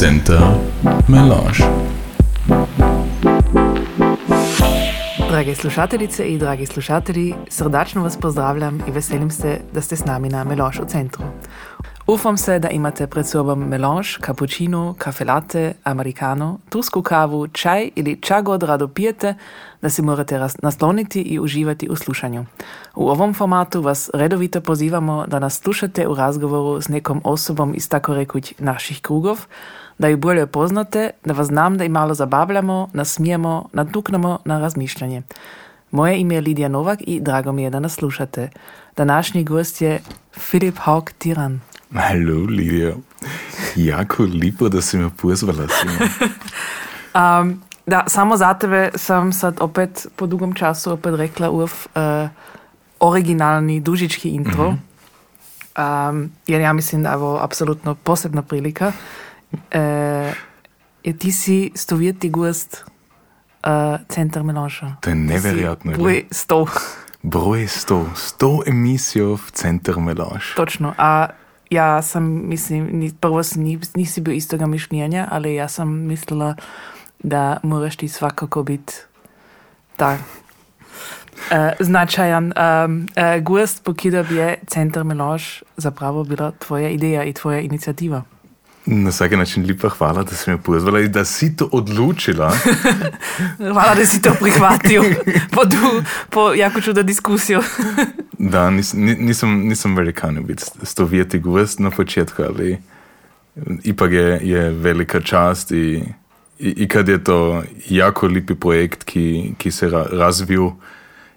Center Melange. Drage slušateljice in dragi slušatelji, srdačno vas pozdravljam in veselim se, da ste z nami na Melange v centru. Upam se, da imate pred sobom melange, cappuccino, kafe latte, americano, tursko kavu, čaj ali čagod rado pijete, da se morate nasloniti in uživati v slušanju. V ovom formatu vas redovito pozivamo, da nas slušate v razgovoru s nekom osobom iz tako rekuć naših krugov, da ju bolje poznate, da vas znam, da jih malo zabavljamo, nasmijemo, natuknemo na razmišljanje. Moje ime je Lidija Novak in drago mi je, da nas slušate. Današnji gost je Filip Haug Tiran. Hallo, Lidija. Jako lepo, da si me pozvala. um, da, samo za tebe sem sad opet po dugom času opet rekla uf, uh, originalni dužički intro. Mm -hmm. um, jer ja mislim da je ovo apsolutno posebna prilika. Uh, jer ti si stovjeti gost uh, Centar Melanša. To je nevjerojatno. Broj 100. Broj 100. 100 emisij v Centar Melanš. Točno. A ja sam mislim, prvo si, nisi bio istoga mišljenja, ali ja sam mislila da moraš ti svakako biti tak uh, značajan um, uh, gost, pokida bi je Centar Melange zapravo bila tvoja ideja i tvoja inicijativa. Na vsak način lepa hvala, da si me pozvala in da si to odločila. hvala, da si to prihvatil po, du, po jako čudo diskusijo. da, nis, nisem, nisem velikan biti stovjeti gost na početku, ali ipak je, je velika čast in I, I kad je to jako lipi projekt, ki, ki se ra, razvil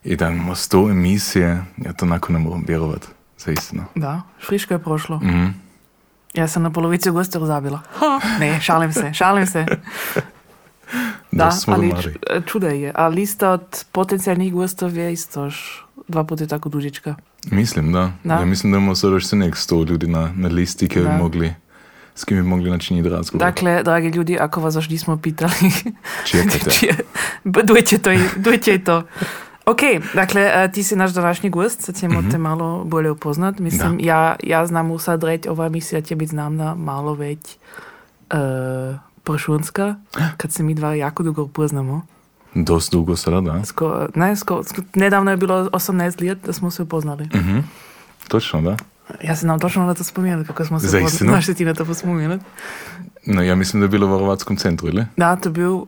in da imamo sto emisije, ja to nakon ne moram vjerovati, zaistino. Da, friško je prošlo. Mm -hmm. Ja sam na polovici gosta razabila. Ne, šalim se, šalim se. Da, da ali čuda je. A lista od potencijalnih gostov je isto dva puta tako dužička. Mislim, da. da. Ja, mislim, da imamo sada još se nek sto ljudi na, na listi, ki bi mogli s kim bi mogli načiniti razgovor. Dakle, dragi ljudi, ako vas još nismo pitali, čekajte. dojće to i dojće to. Ok, dakle, ti si naš današnji gost, sad ćemo mm -hmm. te malo bolje upoznat. Mislim, da. ja, ja znam u sad reći, ova emisija će biti znamna malo već uh, pršunska, kad se mi dva jako dugo upoznamo. Dost dugo sada, da. Sko, ne, sko, sko, nedavno je bilo 18 let da smo se upoznali. Mm -hmm. Točno, da. Ja se nam točno na to spominjali, kako smo se upoznali. Znaš ti na to spominjali? No, ja mislim da je bilo v Hrvatskom centru, ili? Da, to je bil uh,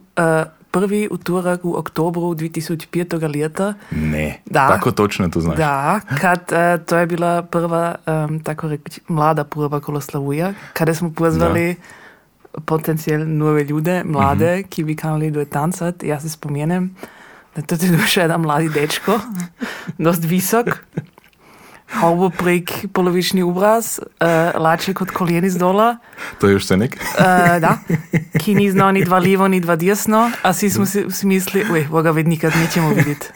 prvi utorak v oktobru 2005. leta. Ne, da, tako točno to znaš. Da, kad, uh, to je bila prva, um, tako reći, mlada prva koloslavuja, kada smo pozvali potencijalne nove ljude, mlade, mm -hmm. ki bi kanali do tancat. Ja se spomenem, da to je došel jedan mladi dečko, dost visok, Haubo prek polovični obraz, uh, laček od koleni z dola. To je vse nek? uh, da, ki ni znal ni dva levo, ni dva desno, a si smo si, si mislili, oj, boga ved nikad nećemo vidjeti.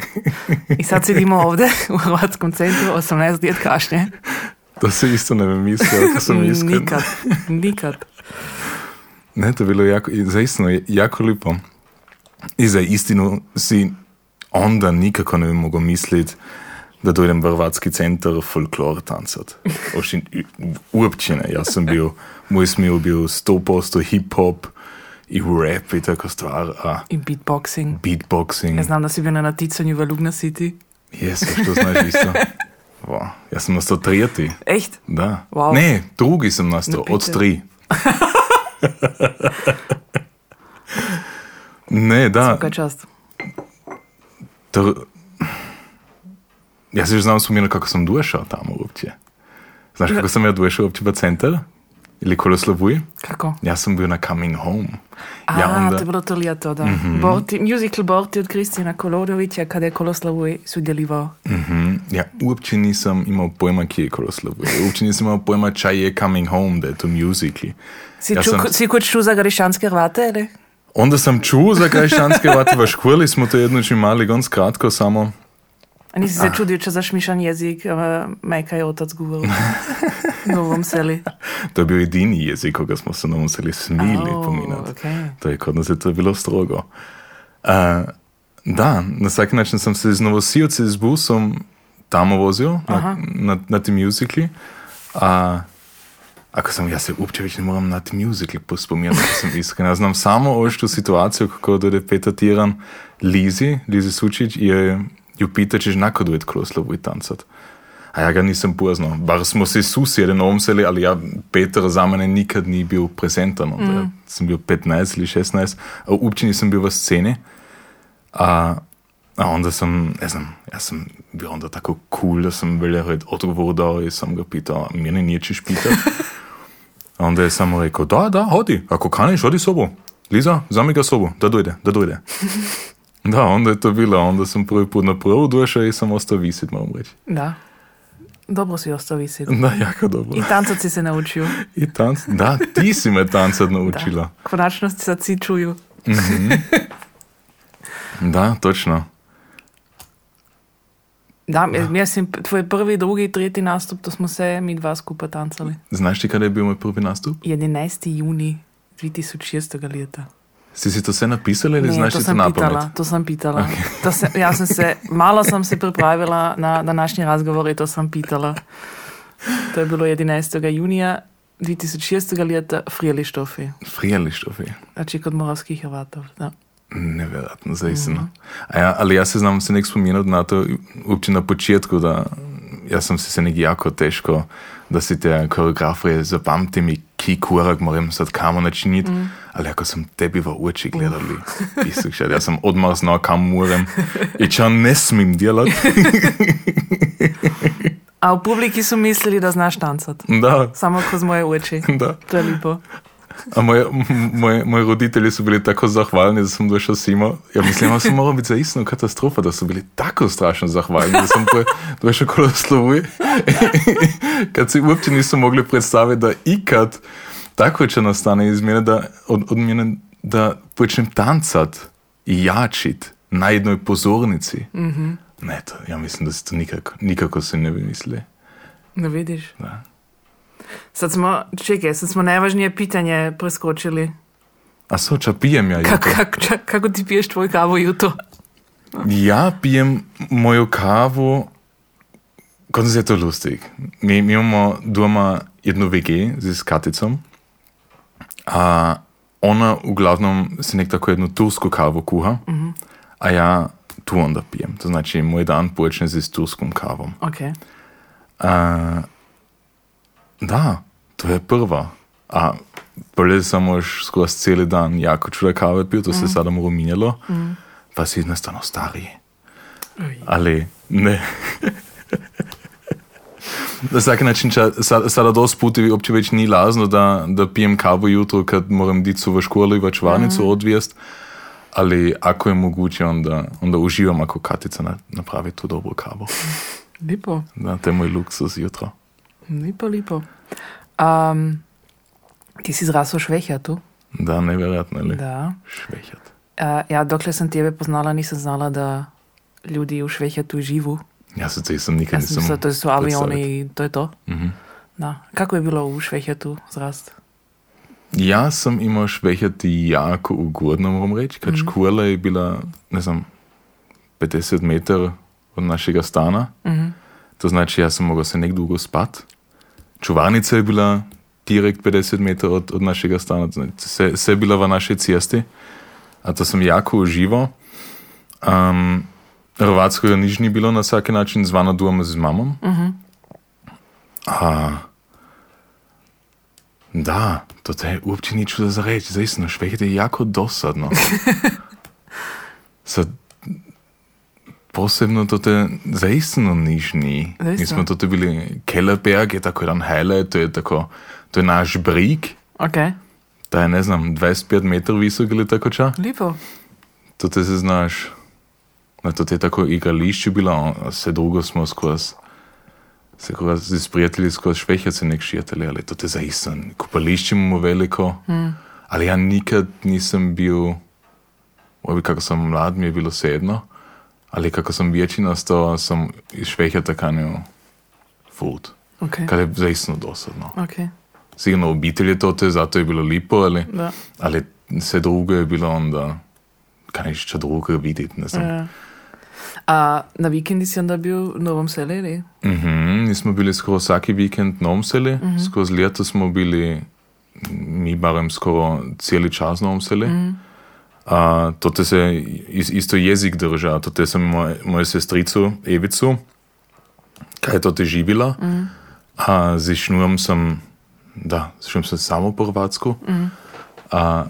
I sad sedimo ovdje u Hrvatskom centru, 18 let kašnje. To se isto ne bi mislio, ako sam iskren. nikad, nikad. Ne, to je bilo jako, zaistino jako lipo. I za istinu si onda nikako ne bi mogao misliti da dojdem v Hrvatski center folklor tancati. Uopće ne, ja sam bio, moj smil bio 100% hip-hop i rap i tako stvar. A I beatboxing. Beatboxing. Ja znam da si bio na naticanju v Lugna City. Jes, što znaš isto. Wow. Ja sam nastao trijeti. Echt? Da. Wow. Ne, drugi sam nastao, od tri. ne, da. Svaka čast. To, ja se još znam spomenuti kako sam došao tamo uopće. Znaš kako sam ja došao uopće u centar? Ili Koloslovuj? Kako? Ja sam bio na Coming Home. A, ja onda... to je bilo to ljeto, da. Mm -hmm. Borti, musical Borti od Kristijana Kolodovića kada je Koloslovuj sudjelivao. Mm -hmm. Ja uopće nisam imao pojma kje je Koloslovuj. Uopće nisam imao pojma čaj je Coming Home, da je to musical. Si, ja ču, sam... si kuć ču za grešanske hrvate, ili? Onda sam čuo za grešanske hrvate, v školi smo to jedno imali, gon skratko samo. A nisi se čudio, če zašmišan jezik, majka je otac govoril v Novom seli. To je bil edini jezik, ko smo se v Novom seli smili oh, pominati. Okay. To je kot da se to je bilo strogo. Uh, da, na vsak način sem se z Novosijci z busom tam vozil, na, na, na tem muzikli. Uh, Ako sam, ja se uopće već ne moram na ti musical pospominjati, ako sam iskren. Ja znam samo još tu situaciju kako dojde Petar Tiran Lizi, Lizi Sučić je ju pita, češ nako dojet Kloslovu i tancat. A ja ga nisam poznao. Bar smo se susjede na omseli, ali ja, Peter za mene nikad ni bil prezentan. Onda mm. sam bil 15 ili 16, a uopće nisam bil v sceni. A, a onda sam, ne znam, ja sam bio onda tako cool, da sam velja odgovor dao i sam ga pitao, mene nije ćeš pitat. A onda je samo rekao, da, da, hodi, ako kaniš, hodi sobu. Liza, zami ga sobu, da dojde, da dojde. da, onda je to bilo, onda sam prvi put na prvu došao i sam ostao visit, moram reći. Da. Dobro si ostao visit. Da, jako dobro. I tancat si se naučio. I tanc, da, ti si me tancat naučila. Da. Konačno se sad svi čuju. Da, točno. Da, mislim, tvoj prvi, drugi, tretji nastup, to smo se mi dva skupaj tancali. Znaš ti kada je bil moj prvi nastup? 11. juni 2006. leta. Si si to vse napisala ili Ne, znaš to to sem na pitala, pamet? to sem pitala. To se, jaz sem se, malo sem se pripravila na današnji razgovor in to sem pitala. To je bilo 11. junija 2006. leta Frijelištofi, Frijelištofi. znači kod moravskih Hrvatov. Da. Nevjerojatno, zaistino. A ja, ali ja se znam se nek spominati na to uopće na početku, da ja sam se se nek jako teško da si te koreografije zapamtim i ki korak moram sad kamo načiniti, ali ako sam tebi v oči gledali, Isuk, ja sam odmah znao kam moram i ča ne smim djelat. A v publiki so mislili, da znaš tancat. da, Samo kroz moje oči. da. To je lepo. Moje, moje, moji roditelji su bili tako zahvalni da sam došao s njima. Ja mislim, ja sam morao biti za istinu katastrofa, da su bili tako strašno zahvalni da sam pre- došao kod Slovuj. kad si uopće nisu mogli predstaviti da ikad tako će nastane iz mene da, od, od mene da počnem tancat i jačit na jednoj pozornici. Mm-hmm. Ne, to, ja mislim da se to nikako, nikako se ne bi mislili. Ne vidiš. Da. Sad smo, čekaj, sad smo najvažnije pitanje preskočili. A so, ča pijem ja jutro? kako, čak- kako ti piješ tvoj kavu jutro? Ja pijem moju kavu, kot se je to lustig. Mi, mi imamo doma jednu VG z katicom, a ona uglavnom si nek tako jednu tursku kavu kuha, a ja tu onda pijem. To znači moj dan počne z turskom kavom. Ok. A, da, to je prva. A prije sam još skoro cijeli dan jako čuda kave pil, to se sada malo minjalo, pa si jednostavno stariji. Oj. Ali ne. Na vsak način, če sa- sada dosti puti uopće već ni lazno da, da pijem kavu jutro kad moram dicu v školu i v čvarnicu odvijest. Ali ako je moguće, onda, onda uživam ako Katica na, napravi tu dobru kavu. Lepo, Da, to je moj luksus jutro. lepo, lepo. Um, ti si zrasel v Švehjatu? Da, nevjerojatno Da. švehjat. Uh, ja, dokler sem tebe poznala, nisem znala, da ljudi v Švehjatu živu. Ja se to sam nikad Jaz sem nisam mislila, to so avioni to je to. Mhm. Da. Kako je bilo v Švehjatu zrast? Ja sam imao švehjati jako ugodno, moram reći. Kad škola je bila, ne znam, 50 metar od našega stana. Mhm. To znači ja sam mogao se nek dugo spat. Čuvarnica je bila direkt 50 metar od, od našega stana. Sve, sve je bila v našoj cesti. A to sam jako uživao. Um, Hrvatskoga nič ni bilo na vsaki način, zvano duhom z mamom. A, da, to je uopće nič za reći, zaistino, švehit je jako dosadno. Sad, posebno to te zaistino niš ni. Mi Zaistino. smo to bili Kellerberg, je tako jedan highlight, to je tako, to je naš brig, Ok, da je, ne znam, 25 metrov visok ili tako ča. lepo. To te se znaš, na to te tako igrališče bilo, a vse drugo smo skozi, se kroz s prijatelji skozi švehjace nek šijateli, ali to te zaista, kopališče imamo veliko, ali ja nikad nisem bil, ovi kako sam mlad, mi je bilo sedno, ali kako sam večji nastao, sam iz švehjata kanil fut, Ok, kar je zaista dosadno. ok. Sigurno obitelj je to, te, zato je bilo lipo, ali, Da. ali vse drugo je bilo onda, kaj nič če drugega videti, ne znam. Ja. A na vikendi si onda bil v Novom Selu, ali? Mhm, mi smo bili skoro vsaki vikend na Omseli, mm -hmm. skozi leto smo bili, mi barem skoro celi čas na Omseli. Mm -hmm. Uh, to se isto jezik drža, to sem moj, mojo sestrico Evico, kaj je to te živela. Mm -hmm. uh, Zišnujem sem, da, zišnujem sem samo po Hrvatsku. Mm uh,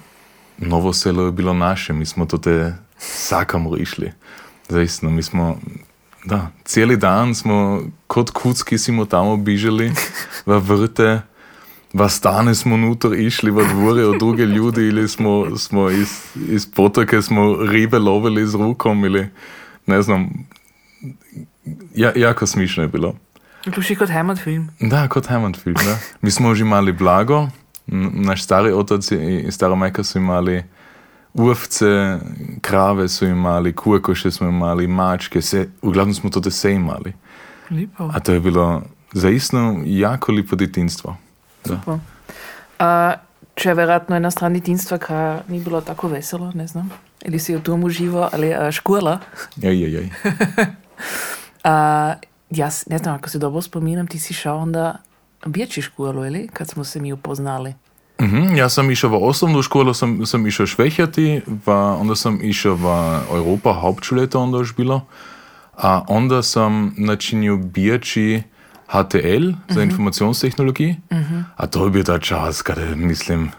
novo selo je bilo naše, mi smo to te vsakamor išli. Zaistno, mi smo da, celi dan smo kot kucki si mu tam obižali, v vrte, v stane smo noter išli, v dvore od druge ljudi, ali smo, smo iz, iz potoke smo ribe lovili z rokom, ali ne znam. Ja, jako smišno je bilo. Kluši kot Hammond film. Da, kot Hammond film. Da. Mi smo že imeli blago, naš stari otoci in stara majka so imeli uvce, krave so imeli, kuekoše smo imeli, mačke, vse, v glavnem smo to vse imeli. Lepo. A to je bilo zaistno jako lepo detinstvo. Uh, če je verjetno ena stran detinstva, ki ni bilo tako veselo, ne znam, ali si v tom uživo ali uh, škola. Ja, ja, ja. jaz ne znam, ako se dobro spominjam, ti si šel onda večji školu, ali kad smo se mi upoznali. Mhm, ja sam išao v osnovnu školu, sam, sam išao švehjati, pa onda sam išao v Europa Hauptschule, to onda još bilo. A onda sam načinio bijači HTL za mhm. informacionstehnologiju, mhm. a to je bio ta čas kada, mislim,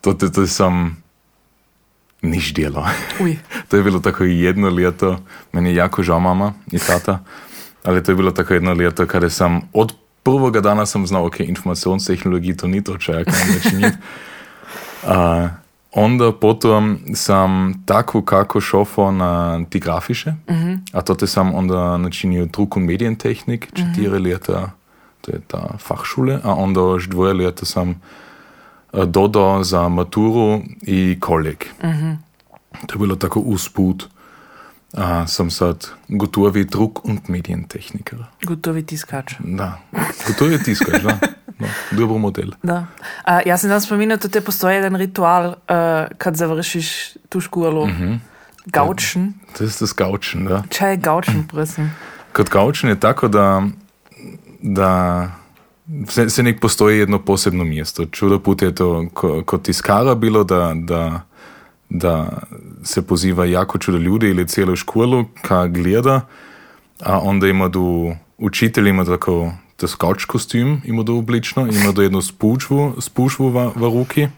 to, to, to sam niš djelo. to je bilo tako jedno ljeto, meni je jako žao mama i tata, ali to je bilo tako jedno ljeto kada sam od prvega dana sem znal, ok, informacijsko to ni to, če je kaj načiniti. Onda potom sam tako kako šofo na ti grafiše, uh mhm. -huh. a to sam onda načinio druk und medientehnik, četiri uh -huh. leta, to je ta fachschule, a onda još dvoje leta sam uh, dodao za maturu i koleg. Uh mhm. -huh. To je bilo tako usput. A, sam sad gotovi drug und medientehniker. Gotovi tiskač. Da, gotovi tiskač, da. No, dober model. Da. A, ja sam danas spominjao, da te postoji jedan ritual uh, kad završiš tu školu. Mm -hmm. Gaučen. To je das Gaučen, da. Čaj je Gaučen, prosim? Kod Gaučen je tako, da, da se, se nek postoji jedno posebno mjesto. Čudo put je to kod tiskara bilo, da, da da se poziva jako čudo ljudi ili cijelu školu ka gleda, a onda ima do učitelj ima tako to skoč kostüm, ima do oblično, ima do jednu spučvu, spučvu v, v ruki,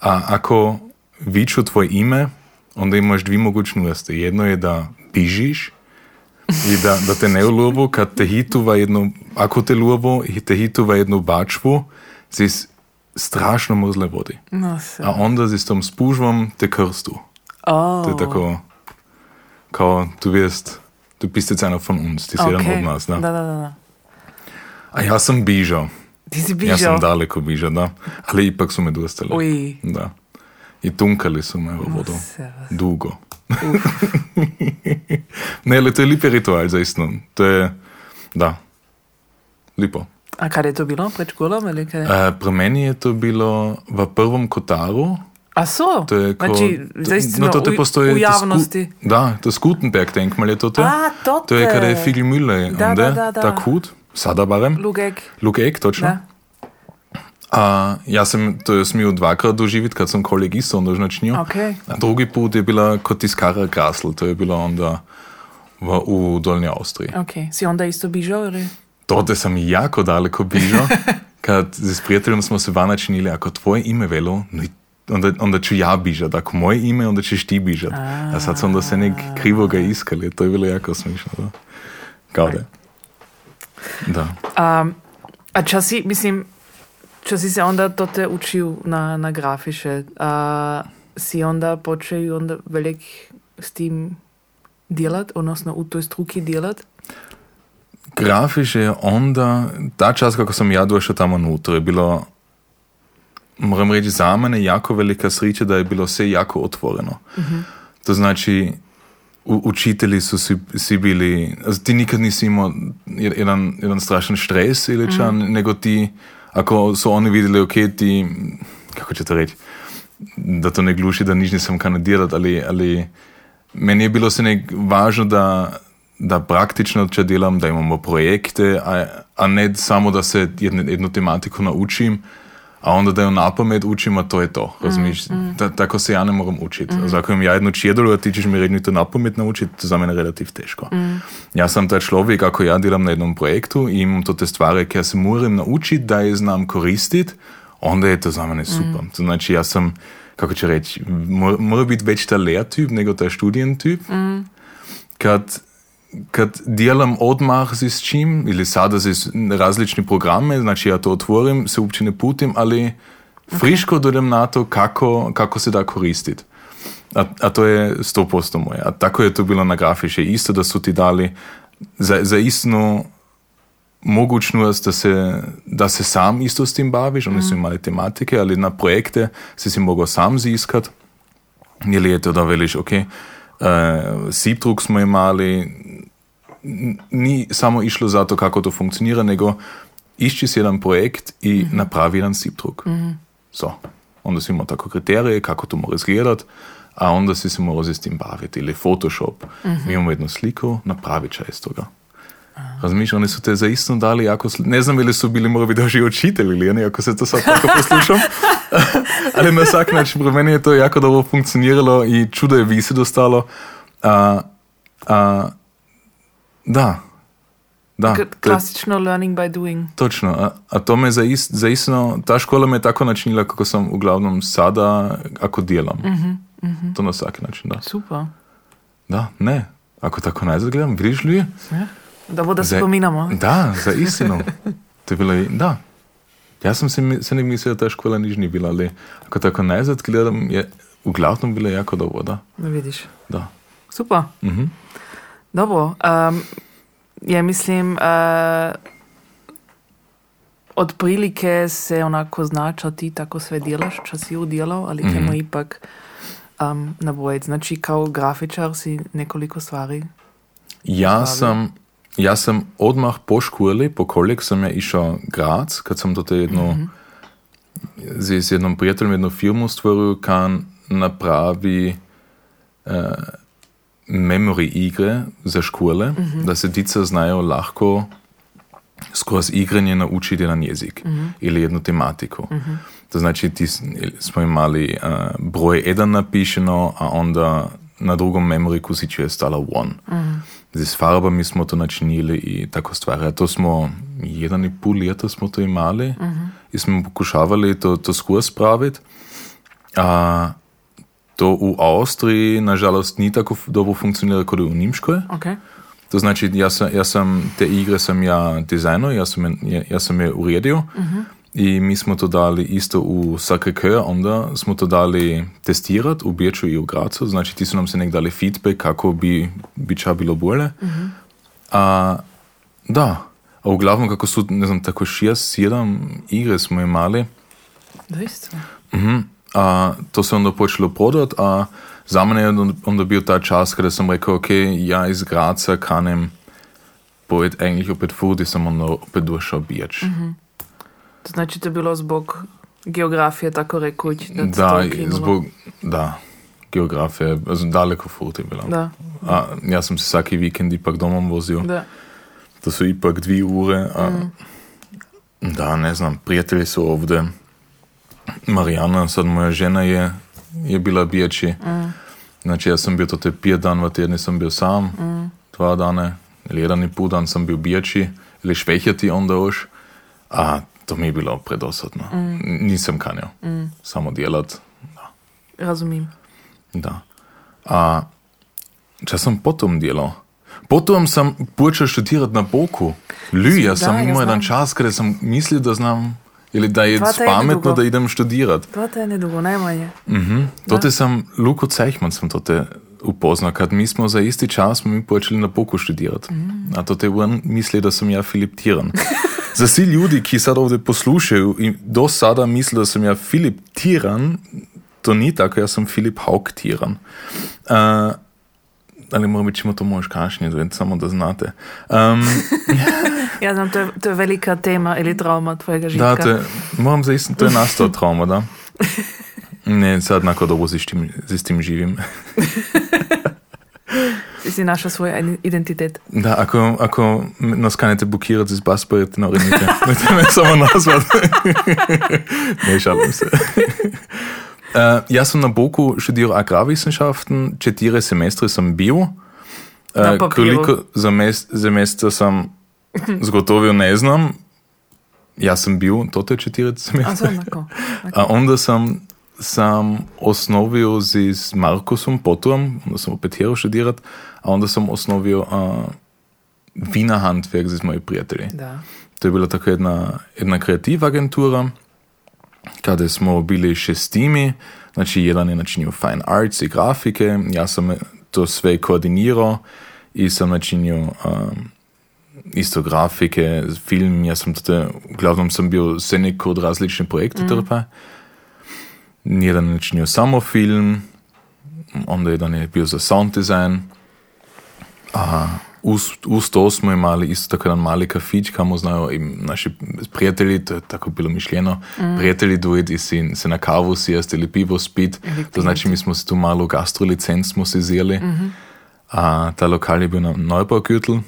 a ako viču tvoje ime, onda imaš dvi mogućnosti. Jedno je da bižiš i da, da te ne ulovu, kad te hituva jednu, ako te i te hituva jednu bačvu, zis strašno mrzle vodi. No, A onda z tom spužvom te krstu. Oh. To je tako, kao, wirst, du bist jetzt einer von uns, ti si okay. jedan od nas. Da. Da, da, da. A ja sam bižao. Ti si bižao? Ja sam daleko bižao, da. Ali ipak su me dostali. Uj. Da. I tunkali su me u vodu. Dugo. ne, ali to je lipi ritual, zaistno. To je, da, lipo. A kaj je to bilo pred školom? Uh, pri meni je to bilo v prvem kotaru. A so? To je kot no, to v, postoji, v javnosti. Sku, da, to je Skutenberg, denkmal je to. A, to je, kada je Figel Müller, da, da, da, da. tak hud, sada barem. Lugek. Lugek, točno. Da. A, ja sem to smel dvakrat doživeti, kad sem kolegisto onda začnil. Okay. A drugi put je bila kot tiskara Grasl, to je bilo onda v, v Dolnji Avstriji. Okay. Si onda isto bižal? Ali? To, da sam jako daleko bižao, kad s prijateljom smo se vana činili, ako tvoje ime velo, onda, onda ću ja bižat, ako moje ime, onda ćeš ti bižat. A, a sad su onda se nek krivo ga iskali, to je bilo jako smišno. Da. Kao da. Da. Um, a časi, mislim, časi se onda to te učil na, na grafiše, a si onda počeo onda velik s tim djelat, odnosno u toj struki djelat? Grafiše je onda, ta čas kako sam ja došao tamo unutra, je bilo, moram reći, za mene jako velika sreća da je bilo sve jako otvoreno. Mm-hmm. To znači, učitelji su svi, svi bili, ti nikad nisi imao jedan, jedan strašan stres ili čan, mm-hmm. nego ti, ako su oni vidjeli, ok, ti, kako će to reći, da to ne gluši, da niš nisam kandidirat, ali, ali meni je bilo se nek važno da da praktično če delam, da imamo projekte, a, a ne samo da se jedno, jednu tematiku naučim, a onda da ju na pamet učim, a to je to. Razumiješ? Mm, Ta, tako se ja ne moram učiti. Mm. Ako im ja jednu čjedolu, a ti ćeš mi redno to na pamet naučiti, to za mene relativ teško. Mm. Ja sam taj človek, ako ja delam na jednom projektu i imam to te stvari, koje se moram naučiti, da je znam koristit, onda je to za mene super. To znači ja sam, kako će reći, mora, mora biti već ta lehrtyp nego ta studijentyp. Mm. Kad kad delam odmah s čim, ili sada s različni programe, znači ja to otvorim, se uopće ne putim, ali friško dođem na to kako, kako se da koristiti. A, a to je 100% moje. A tako je to bilo na grafiše. Isto da su ti dali za, za istinu mogućnost da se, da se sam isto s tim baviš. Oni su imali tematike, ali na projekte si si mogao sam ziskat. Ili je to da veliš, ok, uh, Sipdruck smo imali, ni samo išlo za to, kako to funkcionira, nego išči si jedan projekt i napravi jedan Sipdruck. So. Onda si imao tako kriterije, kako to mora izgledati, a onda si se morao s tim baviti. Ili Photoshop. Mi imamo jednu sliku, napravit će iz toga. Razumiješ, oni su te zaistino dali jako... Ne znam ili su bili moravi doži učitelji ili ne, ako se to sad tako poslušam. Ali na vsak način, pri meni je to jako dobro funkcioniralo i čudo je visi dostalo. A, a, da, da. K- je- Klasično learning by doing. Točno, a, a to me zaist, zaistino, ta škola me tako načinila, kako sam uglavnom sada, ako delam. To na vsak način, da. Super. Da, ne, ako tako nazad gledam, vidiš li? Ja. Dobro da se Za- spominamo. Da, za istinu. To je bilo, da. Ja sam se, se ne mislio, da ta škola nič ni bila, ali ako tako nazad gledam, je uglavnom bilo jako dobro, da. Da vidiš. da. Super. Mhm. Dobro. Um, ja mislim, uh, otprilike se onako zna, čo ti tako sve delaš, čo si udjelao, ali Mhm. ćemo ipak um, nabojiti. Znači, kao grafičar si nekoliko stvari. Ja sam, ja sam odmah po školi, po kolik sam ja išao Graz, kad sam to jednu, z, z jednom prijateljem jednu firmu stvorio, kan napravi uh, memory igre za škole, da se dica znajo lahko skozi igranje naučiti jedan jezik ili jednu tematiku. To znači ti smo imali uh, broj 1 napišeno, a onda na drugom memory kusiću je stala one. S farbami smo to načinili i tako stvari. To smo jedan i pol leta smo to imali i smo pokušavali to, to skozi spraviti. A to u Austriji, nažalost, ni tako dobro funkcionira kot v Nemškoj. Ok. To znači, ja sam, ja sam te igre sam ja dizajnirao, ja sam, ja, ja sam je uredio i mi smo to dali isto u Sacré-Cœur, onda smo to dali testirati u Beču i u Gracu, znači ti su nam se nek dali feedback kako bi, bi ča bilo bolje. A, da, a uglavnom kako su, ne znam, tako šest, sedam igre smo imali, Doista. Mhm. A to se onda počelo prodati, a za mene je onda- onda bio ta čas, kada sam rekao, ok, ja iz Graca kanem pojet eigentlich opet furt i sam onda opet došao bijač. To znači to je bilo zbog geografije, tako rekuć. Da, zbog, da, geografija, also daleko furt je bila. Da, A ja sam se svaki vikend ipak domom vozio. da. To su ipak dvije ure, a da, ne znam, prijatelji su ovdje. Marijana, sad moja žena je, je bila bijeći. Znači ja sam bio to te pet dan v tedni sam bio sam, dva dane, ili jedan i pol dan sam bio bijeći, ili švehjati onda još, a to mi je bilo predosadno. Nisam kanio, samo djelat, Razumim. da. A čo sam potom delal? Potom sam počel študirati na boku. Lju, ja Da, sam ja imao jedan znam. čas kada sam mislio da znam ili da je Dva tedna pametno dugo. da idem študirati. To je nedugo, najmanje. Mhm. Tote sam, Luko Cejhman sam tote upoznao, kad mi smo za isti čas smo mi počeli na boku študirati. Mm. A tote on misli da sam ja Filip Tiran. za svi ljudi, ki sad ovdje poslušaju i do sada misle da sam ja Filip Tiran, to ni tako, ja sam Filip Hauk Tiran. Uh, ali moram ćemo to možeš kašnje, samo da znate. Um, Ja znam, to je, to je velika tema ili trauma tvojega žitka. Da, to je, moram zaistiti, to je nastao trauma, da. Ne, sad nakon dobro s tim, s tim živim. si našel svoj identitet. Da, ako, ako nas kanete blokirati z Basperjem, no, ne morete me samo nazvati. ne, šalim se. Uh, jaz sem na Boku študiral agrarwissenschaften, četiri semestre sem bil. Uh, koliko semestra sem zgotovil, ne znam. Jaz sem bil tote četiri semestre. A onda sem, sem osnovil z, z Markusom Potom, onda sem opet hero študirati, a onda sem osnovil uh, Wiener Handwerk z mojimi prijatelji. Da. To je bila tako jedna, jedna kreativna agentura kada smo bili šestimi, znači jedan je načinio fine arts i grafike, ja sam to sve koordinirao i sam načinio um, isto grafike, film, ja sam tada, uglavnom sam bio scenik od različne projekte mm. trpa. Jedan je načinio samo film, onda jedan je bio za sound design, a uz, uz to smo imali isto tako jedan mali kafić, kamo znajo i naši prijatelji, to je tako bilo mišljeno, mm. prijatelji doći si se na kavu sjesti ili pivo spit. To znači mi smo se tu malu gastrolicenc smo se zjeli. Mm -hmm. A ta lokal je bio na Neubaugürtel,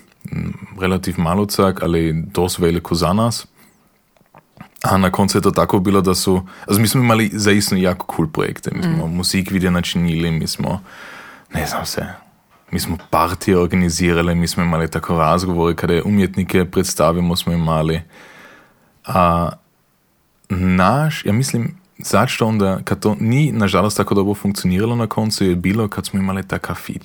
relativ malucak, ali dosta veliko za nas. A na koncu je to tako bilo, da also mi smo imali zaistno jako cool projekte. Mi smo mm. musik video načinili, mi smo, ne znam se, mi smo partije organizirali, mi smo imali tako razgovore, kada umjetnike predstavimo smo imali. A naš, ja mislim, zašto onda, kad to ni nažalost tako dobro funkcioniralo na koncu, je bilo kad smo imali ta kafić.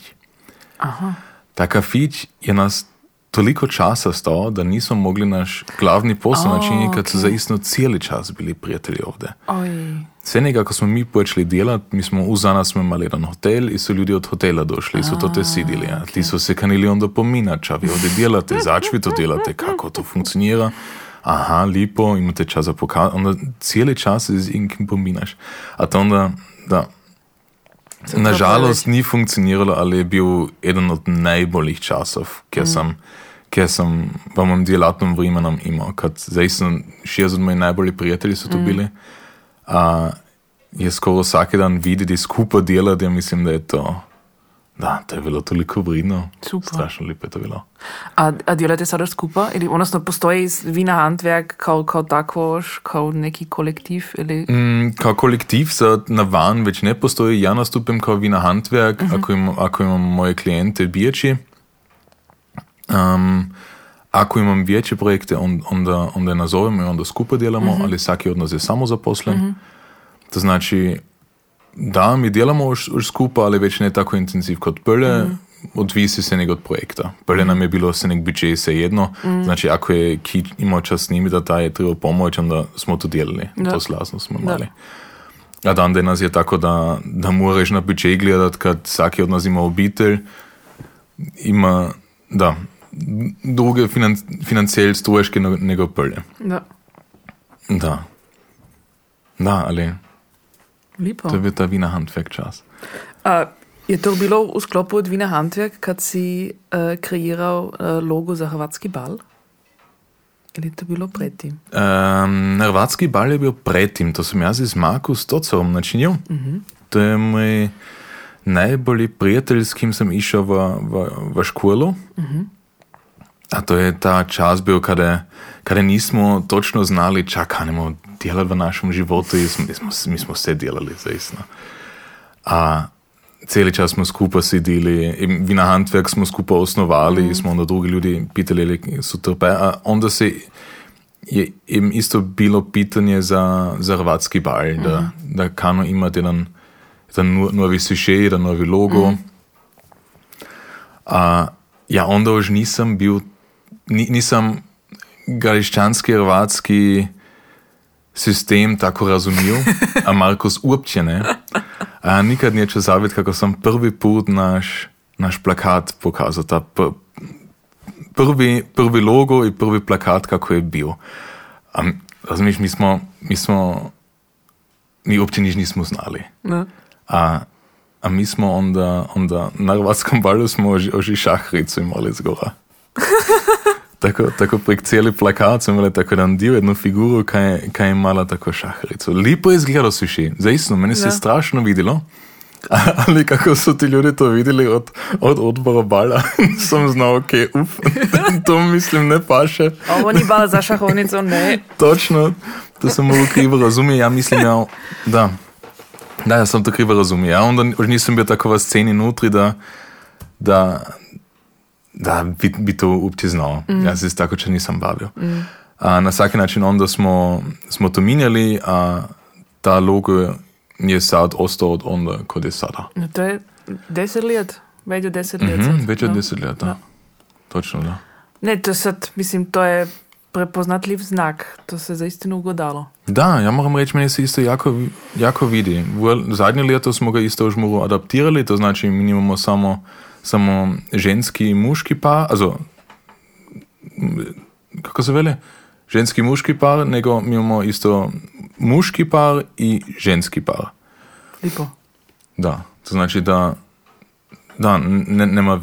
Aha. Ta kafić je nas toliko časa stao, da nismo mogli naš glavni posao Oh, načiniti, kad su ok. zaistno cijeli čas bili prijatelji ovdje. Sve nekako ako smo mi počeli delati, mi smo uz nas smo imeli jedan hotel in so ljudje od hotela došli, so to te sidili. Ja. Ti so se kanili onda pominati, če vi ovdje delate, zač vi to delate, kako to funkcionira. Aha, lepo, imate čas za pokaz, onda cijeli čas se z inkim pominaš. A to onda, da, to nažalost ni funkcioniralo, ali je bil eden od najboljih časov, kjer sem, kjer sem v mojem delatnem vremenom imel. Zdaj sem 60 mojih najboljih prijatelji so tu bili. A je skoraj vsak dan videti skupaj delati, mislim, da je to, da, to je bilo toliko vredno. Super. Strašno lepo je to bilo. a, a delate sada skupaj? Ili odnosno postoji Wiener Handwerk kao, kao takvoš, kao neki kolektiv? Ili... Mm, kao kolektiv za na van već ne postoji. Ja nastupim kao Wiener Handwerk, ako, im, ako imam moje klijente bijači. Um, ako imam veće projekte, on, onda, onda nazovemo i onda skupaj delamo, ali svaki od nas je samo zaposlen. To znači, da, mi delamo už, už skupaj, ali već ne tako intenziv kot prije, odvisi se nek od projekta. Prije nam je bilo se nek budžet se jedno, znači ako je ki imao čas snimiti, da ta je treba pomoć, onda smo to delali. Da. To slasno smo imali. A dan danes je tako, da, da moraš na budžet gledati, kad vsaki od nas ima obitelj, ima, da, druge finan, financijalne stroške nego- prije. Da. Da. Da, ali Lepo. to je bil ta Wiener Handwerk čas. A, je to bilo v sklopu od Wiener Handwerk, kad si uh, kreiral uh, logo za hrvatski bal? Ili je to bilo predtem? Um, Hrvatski bal je bil predtem, to sem jaz z Marko Stocovom načinil. Uh -huh. To je moj najbolj prijatelj, s kim sem išel v, v, v školu. Uh -huh. A to je ta čas bil, kada, kada nismo točno znali, čak kanemo delati v našem životu. Mi, smo, mi smo vse delali, zaistno. A celi čas smo skupaj sedeli, in Wiener Handwerk smo skupaj osnovali, mm. smo onda drugi ljudi pitali, ali so trpe. A onda se je jim isto bilo pitanje za, za hrvatski bal, mm. da, da kano imati jedan, jedan no- novi suše, jedan novi logo. Mm. A, ja, onda už nisem bil, ni, nisem gališčanski, hrvatski sistem tako razumel, a Markus uopće ne. A nikad neću zaviti kako sam prvi put naš, naš plakat pokazao, ta pr, prvi, prvi logo i prvi plakat kako je bio. A razumiješ, mi smo, mi smo, mi uopće niš nismo znali. Ne? A, a mi smo onda, onda na hrvatskom balu smo oži, oži šahricu imali zgora. tako, tako prek cijeli plakat smo imali tako jedan dio, jednu figuru, kaj, kaj je imala tako šahricu. Lipo je izgledalo suši, zaistno, meni se Da. strašno videlo. Ali kako so ti ljudje to videli od, od odbora bala, sem znal, ok, uf, to mislim ne paše. Ovo ni bal za šahovnico, ne. Točno, to sem mogel krivo razumeti, ja mislim, ja, da. Da, jaz sem to krivo razumel. Ja, onda už nisem bil tako v sceni notri, da, da, da bi, bi to uopće znal. Mm. Jaz se tako, če nisem bavil. Mm. A, na vsak način onda smo, smo to minjali, a ta logo je sad ostao od onda kod je sada. No, to je deset let, več od deset let. Mhm, sad, več od no. deset let, da. Ja. Točno, da. Ne, to sad, mislim, to je prepoznatljiv znak, to se zaistinu ugodalo. Da, ja moram reći, meni se isto jako, jako vidi. V zadnje leto smo ga isto už malo adaptirali, to znači mi imamo samo, samo ženski i muški par, also, m, kako se veli? Ženski i muški par, nego mi imamo isto muški par i ženski par. Lipo. Da, to znači da, da, ne, nema,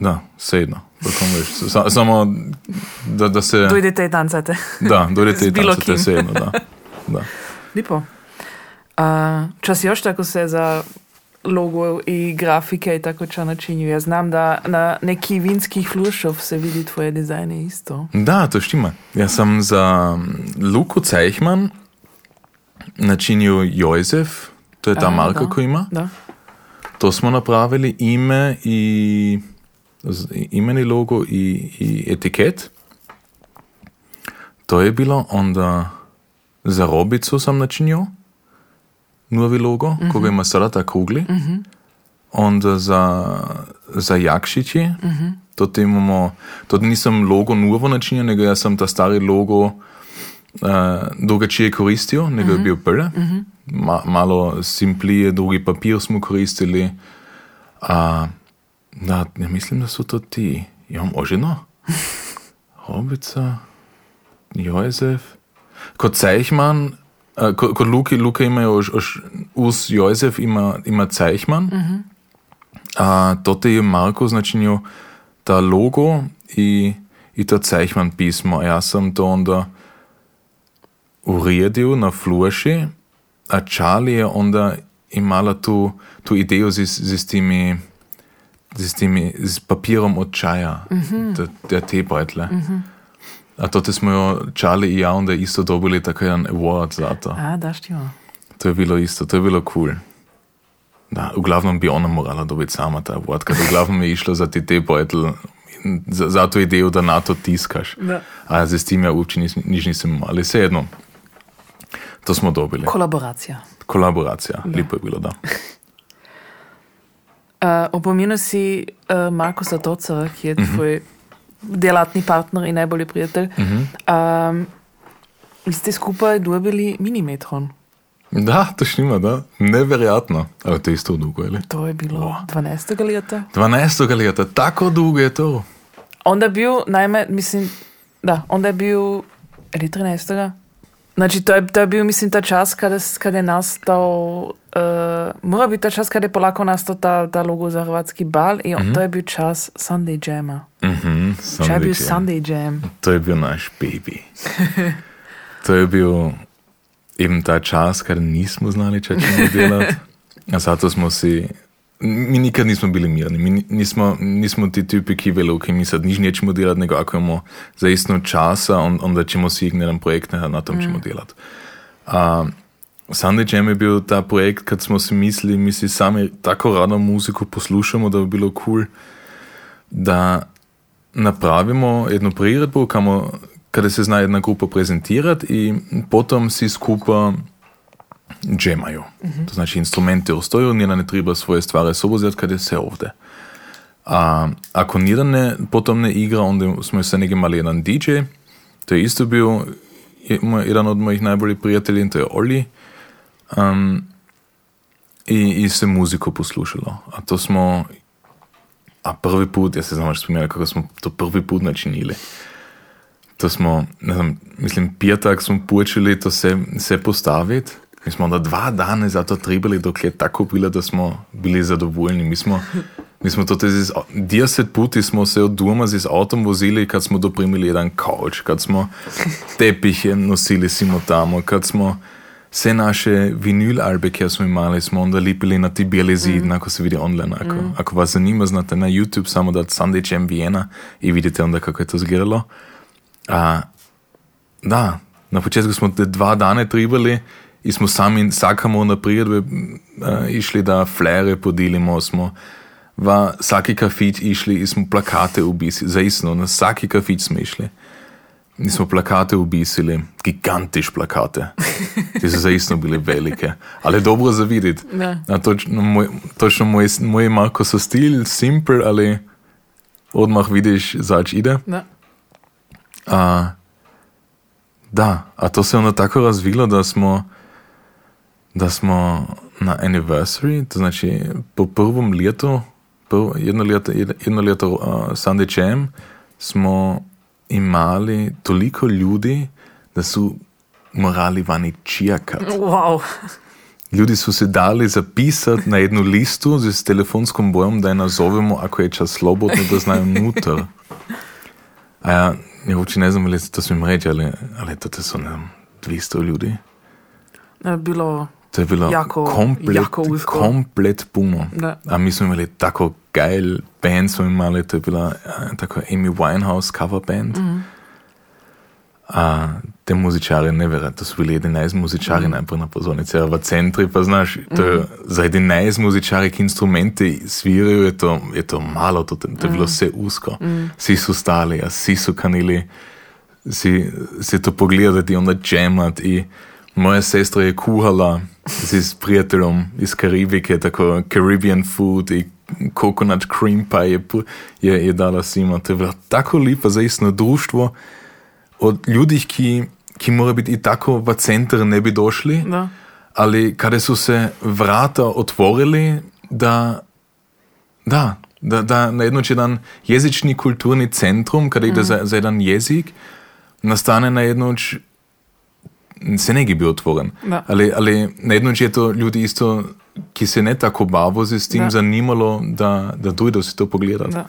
da, svejedno. Veš, sa, samo da, da se... Dojdete i tancate. Da, dojdete S i bilo tancate kim. svejedno, da. da. Lipo. A, čas još tako se za logo i grafike i tako čo načinju. Ja znam da na neki vinskih flušov se vidi tvoje dizajne isto. Da, to štima. Ja sam za Luku Zeichmann načinio Josef, to je ta A, marka da. koju ima. Da. To smo napravili ime i imeni logo i, i etiket. To je bilo onda za Robicu sam načinio novi logo, koga ima sada ta krugli. Onda za, za Jakšići, to imamo, to nisam logo novo načinio, nego ja sam ta stari logo uh, drugačije koristio, nego je bio prvi. Ma, malo simplije, drugi papir smo koristili. A, da, ja mislim da su to ti. Imam ožino? Robica, Josef. Kod Zeichmann, uh, kod, kod Luki, Luka ima još, još uz Josef ima, ima Zeichmann. A to je Marko značinio ta logo i, i to Zeichmann pismo. Ja sam to onda uredio na fluši, a Charlie je onda imala tu, tu ideju z, z, z timi z timi, z papirom od čaja, der, der teebeutle. A to smo jo Charlie i ja onda isto dobili tako jedan award za to. A, da štima. To je bilo isto, to je bilo cool. Da, uglavnom bi ona morala dobiti sama ta award, kad uglavnom je išlo za ti teebeutel, za, za tu ideju da na to tiskaš. Da. A z tim ja uopće nis, nič imao, ali svejedno, to smo dobili. Kolaboracija. Kolaboracija, lipo je bilo, da. Uh, opominjal si uh, Markusa Tocara, ki je tvoj delatni partner in najbolji prijatelj. Um, vi ste skupaj dobili minimetron. Da, to šnima, da. Nevjerojatno. Ali to je isto dugo, ali? To je bilo 12. leta. 12. leta, tako dugo je to. Onda je bil, najme, mislim, da, onda je bil, ali 13. Znači, to je, to je bil, mislim, ta čas, kada, kada je nastal, uh, mora biti ta čas, kada je polako nastal ta, ta logo za hrvatski bal in to je bil čas Sunday Jama. Mhm, Če je bil Jam. Sunday Jam. To je bil naš baby. to je bil eben ta čas, kad nismo znali, če ćemo delati. A zato smo si, mi nikad nismo bili mirni. Mi ni- nismo, nismo ti tipi, ki vele, ok, mi sad nič nećemo delati, nego ako imamo zaistno časa, on, onda ćemo si jedan projekt, na, na tom ćemo delati. A, Sunday Jam je bil ta projekt, kad smo si mislili, mi si sami tako rado muziko poslušamo, da bi bilo cool, da napravimo jednu priredbu, kamo, kada se zna jedna grupa prezentirati i potom si skupa džemaju. To znači instrumenti ostaju, nijedan ne treba svoje stvari sobozeti kad je sve ovdje. A ako nijedan ne, potom ne igra, onda smo se negdje imali jedan DJ, to je isto bio jedan od mojih najboljih prijatelji, to je Oli. Um, i, I se muziko poslušalo. A to smo a prvi put, ja se znam još spominjati kako smo to prvi put načinili. To smo, ne znam, mislim, petak smo počeli to se, se postaviti. Mi smo onda dva dana za to trebali, dok je tako bilo, da smo bili zadovoljni. Mi smo, mi smo to z 10 puti smo se od doma z avtom vozili, kad smo doprimili jedan kauč, kad smo tepihe nosili simo tamo, kad smo vse naše vinil albe, ki smo imeli, smo onda lipili na ti bijeli zid, mm. ako se vidi online. Ako, mm. ako vas zanima, znate na YouTube samo da Sunday Jam Vienna i vidite onda kako je to izgledalo. A, da, na početku smo te dva dane tribali i smo sami sakamo na prijedbe išli da flere podilimo, smo v vsaki kafić išli i smo plakate ubisi, zaistno, na vsaki kafić smo išli. Mi smo plakate obisili, gigantiš plakate. Ti so zaistno bili velike, ali dobro za videti. Točno moj, točno moj, moj Marko so stil, simpel, ali odmah vidiš, zač ide. A, da, a to se je onda tako razvilo, da smo, da smo na anniversary, to znači po prvom letu, prv, jedno leto, jedno leto uh, Sunday Jam, smo imali toliko ljudi, da so morali vani čakati. Wow. Ljudi so se dali zapisati na eno listu z telefonskim bojem, da je nazovemo, ako je čas slobodno, da znajo noter. A ja, ja uči ne znam, ali to smem reči, ali, ali to so ne 200 ljudi. Je bilo To je bilo jako, komplet, jako usko. komplet puno. Da. A mi smo imeli tako geil band, smo imeli, to je bila uh, tako Amy Winehouse cover band. Mm. A te muzičare, ne vem, to so bili 11 muzičari mm. najprej na pozornici, v centri pa znaš, to je, mm. za 11 muzičari, ki instrumenti svirajo, je to, je to malo, to, to je bilo vse usko. Mm. Vsi so stali, a vsi so kanili, si, si to pogledati, onda džemati. Moja sestra je kuhala z prijateljem iz Karibike, tako Caribbean food in coconut cream pie je, je, je dala svima. To je bilo tako lepo, zaistno društvo od ljudi, ki, ki morajo biti tako v center ne bi došli, Da. ali kada su se vrata otvorili, da, da, da, da na jedan jezični kulturni centrum, kada ide za, za jedan jezik, nastane na jednoč se ne bi otvoren. Da. Ali, ali na jednoč je to ljudi isto, ki se ne tako bavo s tim Da. zanimalo, da, da dojdo si to pogledati. Da.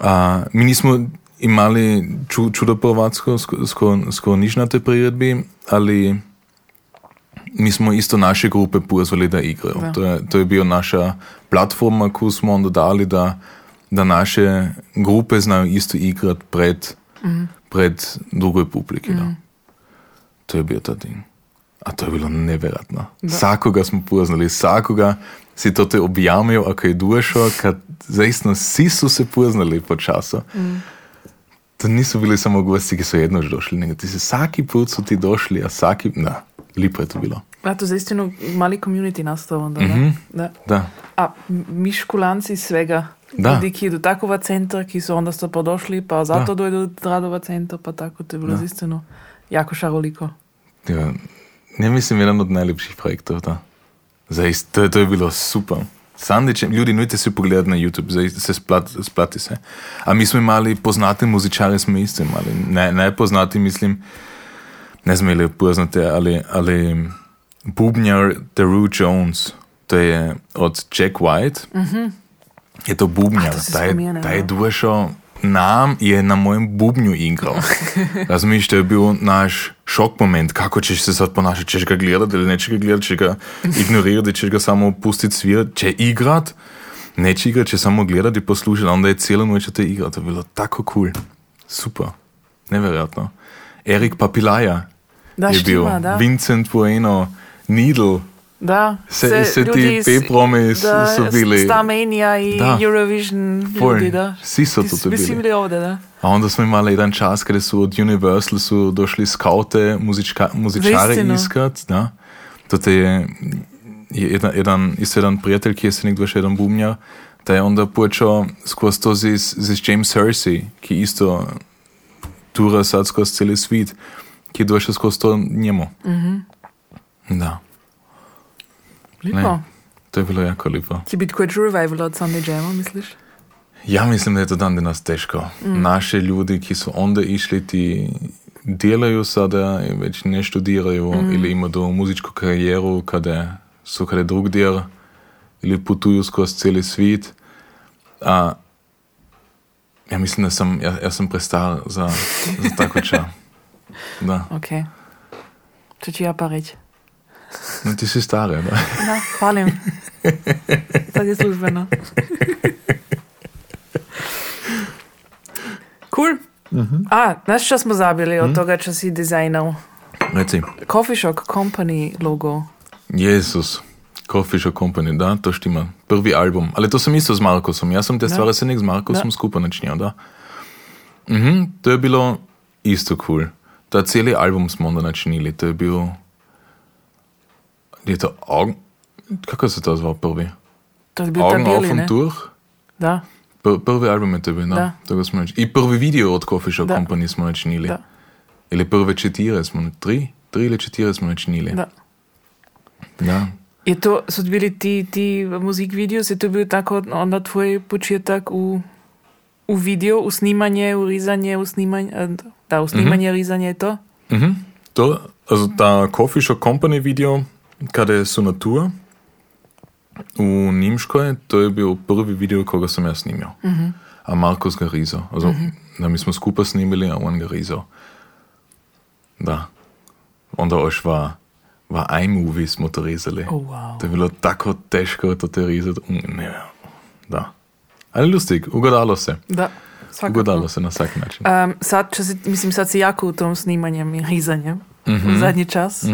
A, mi nismo imali ču, čudo Hrvatsko, sko, sko, skoro nič na tej priredbi, ali mi smo isto naše grupe pozvali da igrajo. Da. To, je, to je bila naša platforma, ko smo onda dali, da, da naše grupe znajo isto igrati pred, Mhm. pred drugoj publiki. Da. To je bil ta ding. A to je bilo nevjerojatno. Vsakoga smo poznali, vsakoga si to te objamil, ako je dušo, zaistno vsi so se poznali po času. Mhm. To niso bili samo gosti, ki so jednoč došli, nego ti si vsaki put so ti došli, a vsaki, da, lepo je to bilo. Ja, to je zaistinu mali community nastao onda, da. Mhm. da. Da, A mi škulanci svega, Da. ljudi, ki idu tako v centar, ki su onda sto pa došli, pa zato dojdu rado v centar, pa tako, to je bilo zaistinu jako šaroliko. ja, ne mislim, jedan od najlepših projektov. Da. Zaist, to, je- to je bilo super. Sandič, ljudi, nujte si pogledati na YouTube, zdaj se splat, splati se. A mi smo imeli poznate muzičare, smo isto imeli. Ne, ne poznati, mislim, ne smo imeli poznate, ali, ali bubnjar Daru Jones, to je od Jack White. Mm -hmm. Je to bubnjar, A, to se ta je, spominjam, nam je na mojem bubnju igral. Razumiješ, to je bil naš šok moment, kako ćeš se sad ponašati, ćeš ga gledati ili nećeš ga gledati, ćeš ga ignorirati, ćeš ga samo pustiti svirati, će igrat, neće igrat, će samo gledati i poslušati, onda je cijelo noć te igrat, to je bilo tako cool, super, nevjerojatno. Erik Papilaja Da, je bil, štima, da. Vincent Bueno, Needle, Da, Se- se ti ljudi iz- Pepromi s- da, su bili- Starmania i Da. Eurovision Ful, ljudi, da. su Ti to bili. si bili ovde, da. A onda smo imali jedan čas kada su od Universal su došli skaute muzička, muzičare iskat. Da. To te je, je jedan, jedan, isto jedan prijatelj, ki je se nekdo še jedan bubnjar, da je onda počeo skozi to z, z James Hersey, ki isto tura sad skozi celi svet, ki je došel skozi to njemu. Mm -hmm. Da, Lipo. Ne. to je bilo jako lepo. Će biti koji revival od Sunday Jama, misliš? Ja mislim, da je to dan danas teško. Mm. Naši ljudi, ki su onda išli, ti delaju sada već ne študiraju mm. ili imaju muzičku karijeru kada su kada drugdjer ili putuju skozi cijeli svijet. A ja mislim da sam, ja, ja sam prestar za, za tako ča. Da. Ok. Če ti ja pa reči. No, ti si stara, da. Da, hvalim. Sad je službeno. Cool. A, znaš, čo smo zabili od toga, čo si dizajnal? Reci. Coffee Shock Company logo. Jezus. Coffee Shop Company, da, to štima. Prvi album. Ali to sem isto z Markosom. Jaz sem te Da. stvari se nek z Markosom Da. skupaj načinjal, da. Mhm, to je bilo isto kul. Cool. Ta celi album smo onda načinili. To je bil... Je to Augen... Kako se to zval prvi? To je bil ta Augen beli, und ne? durch? Da, Pr prvi album je to bil, da. Da. Toga smo načinili. I prvi video od Coffee Shop Da. Company smo načinili. da, Ili prve četire smo, tri? Tri ili četire smo načinili. da. da. Je to, so bili ti, ti musikvideos, je to bil tako onda tvoj početak v, v video, v snimanje, v rizanje, v snimanje, eh, da, v snimanje, mm -hmm. rizanje je to? Mhm. To, also ta Coffee Shop Company video, kada su na tour u Nimškoj, to je bil prvi video koga sam ja snimio. A Markus ga rizao. Also, da mi smo skupa snimili, a on ga rizao. Da. Onda još va, va iMovie smo to rizali. Oh, wow. To je bilo tako teško to te rizati. Mm, Ne, da. Ali lustig, ugodalo se. Da, svakako. Ugodalo se na svaki način. Um, sad, si, mislim, sad si jako u tom snimanjem i rizanjem u zadnji čas.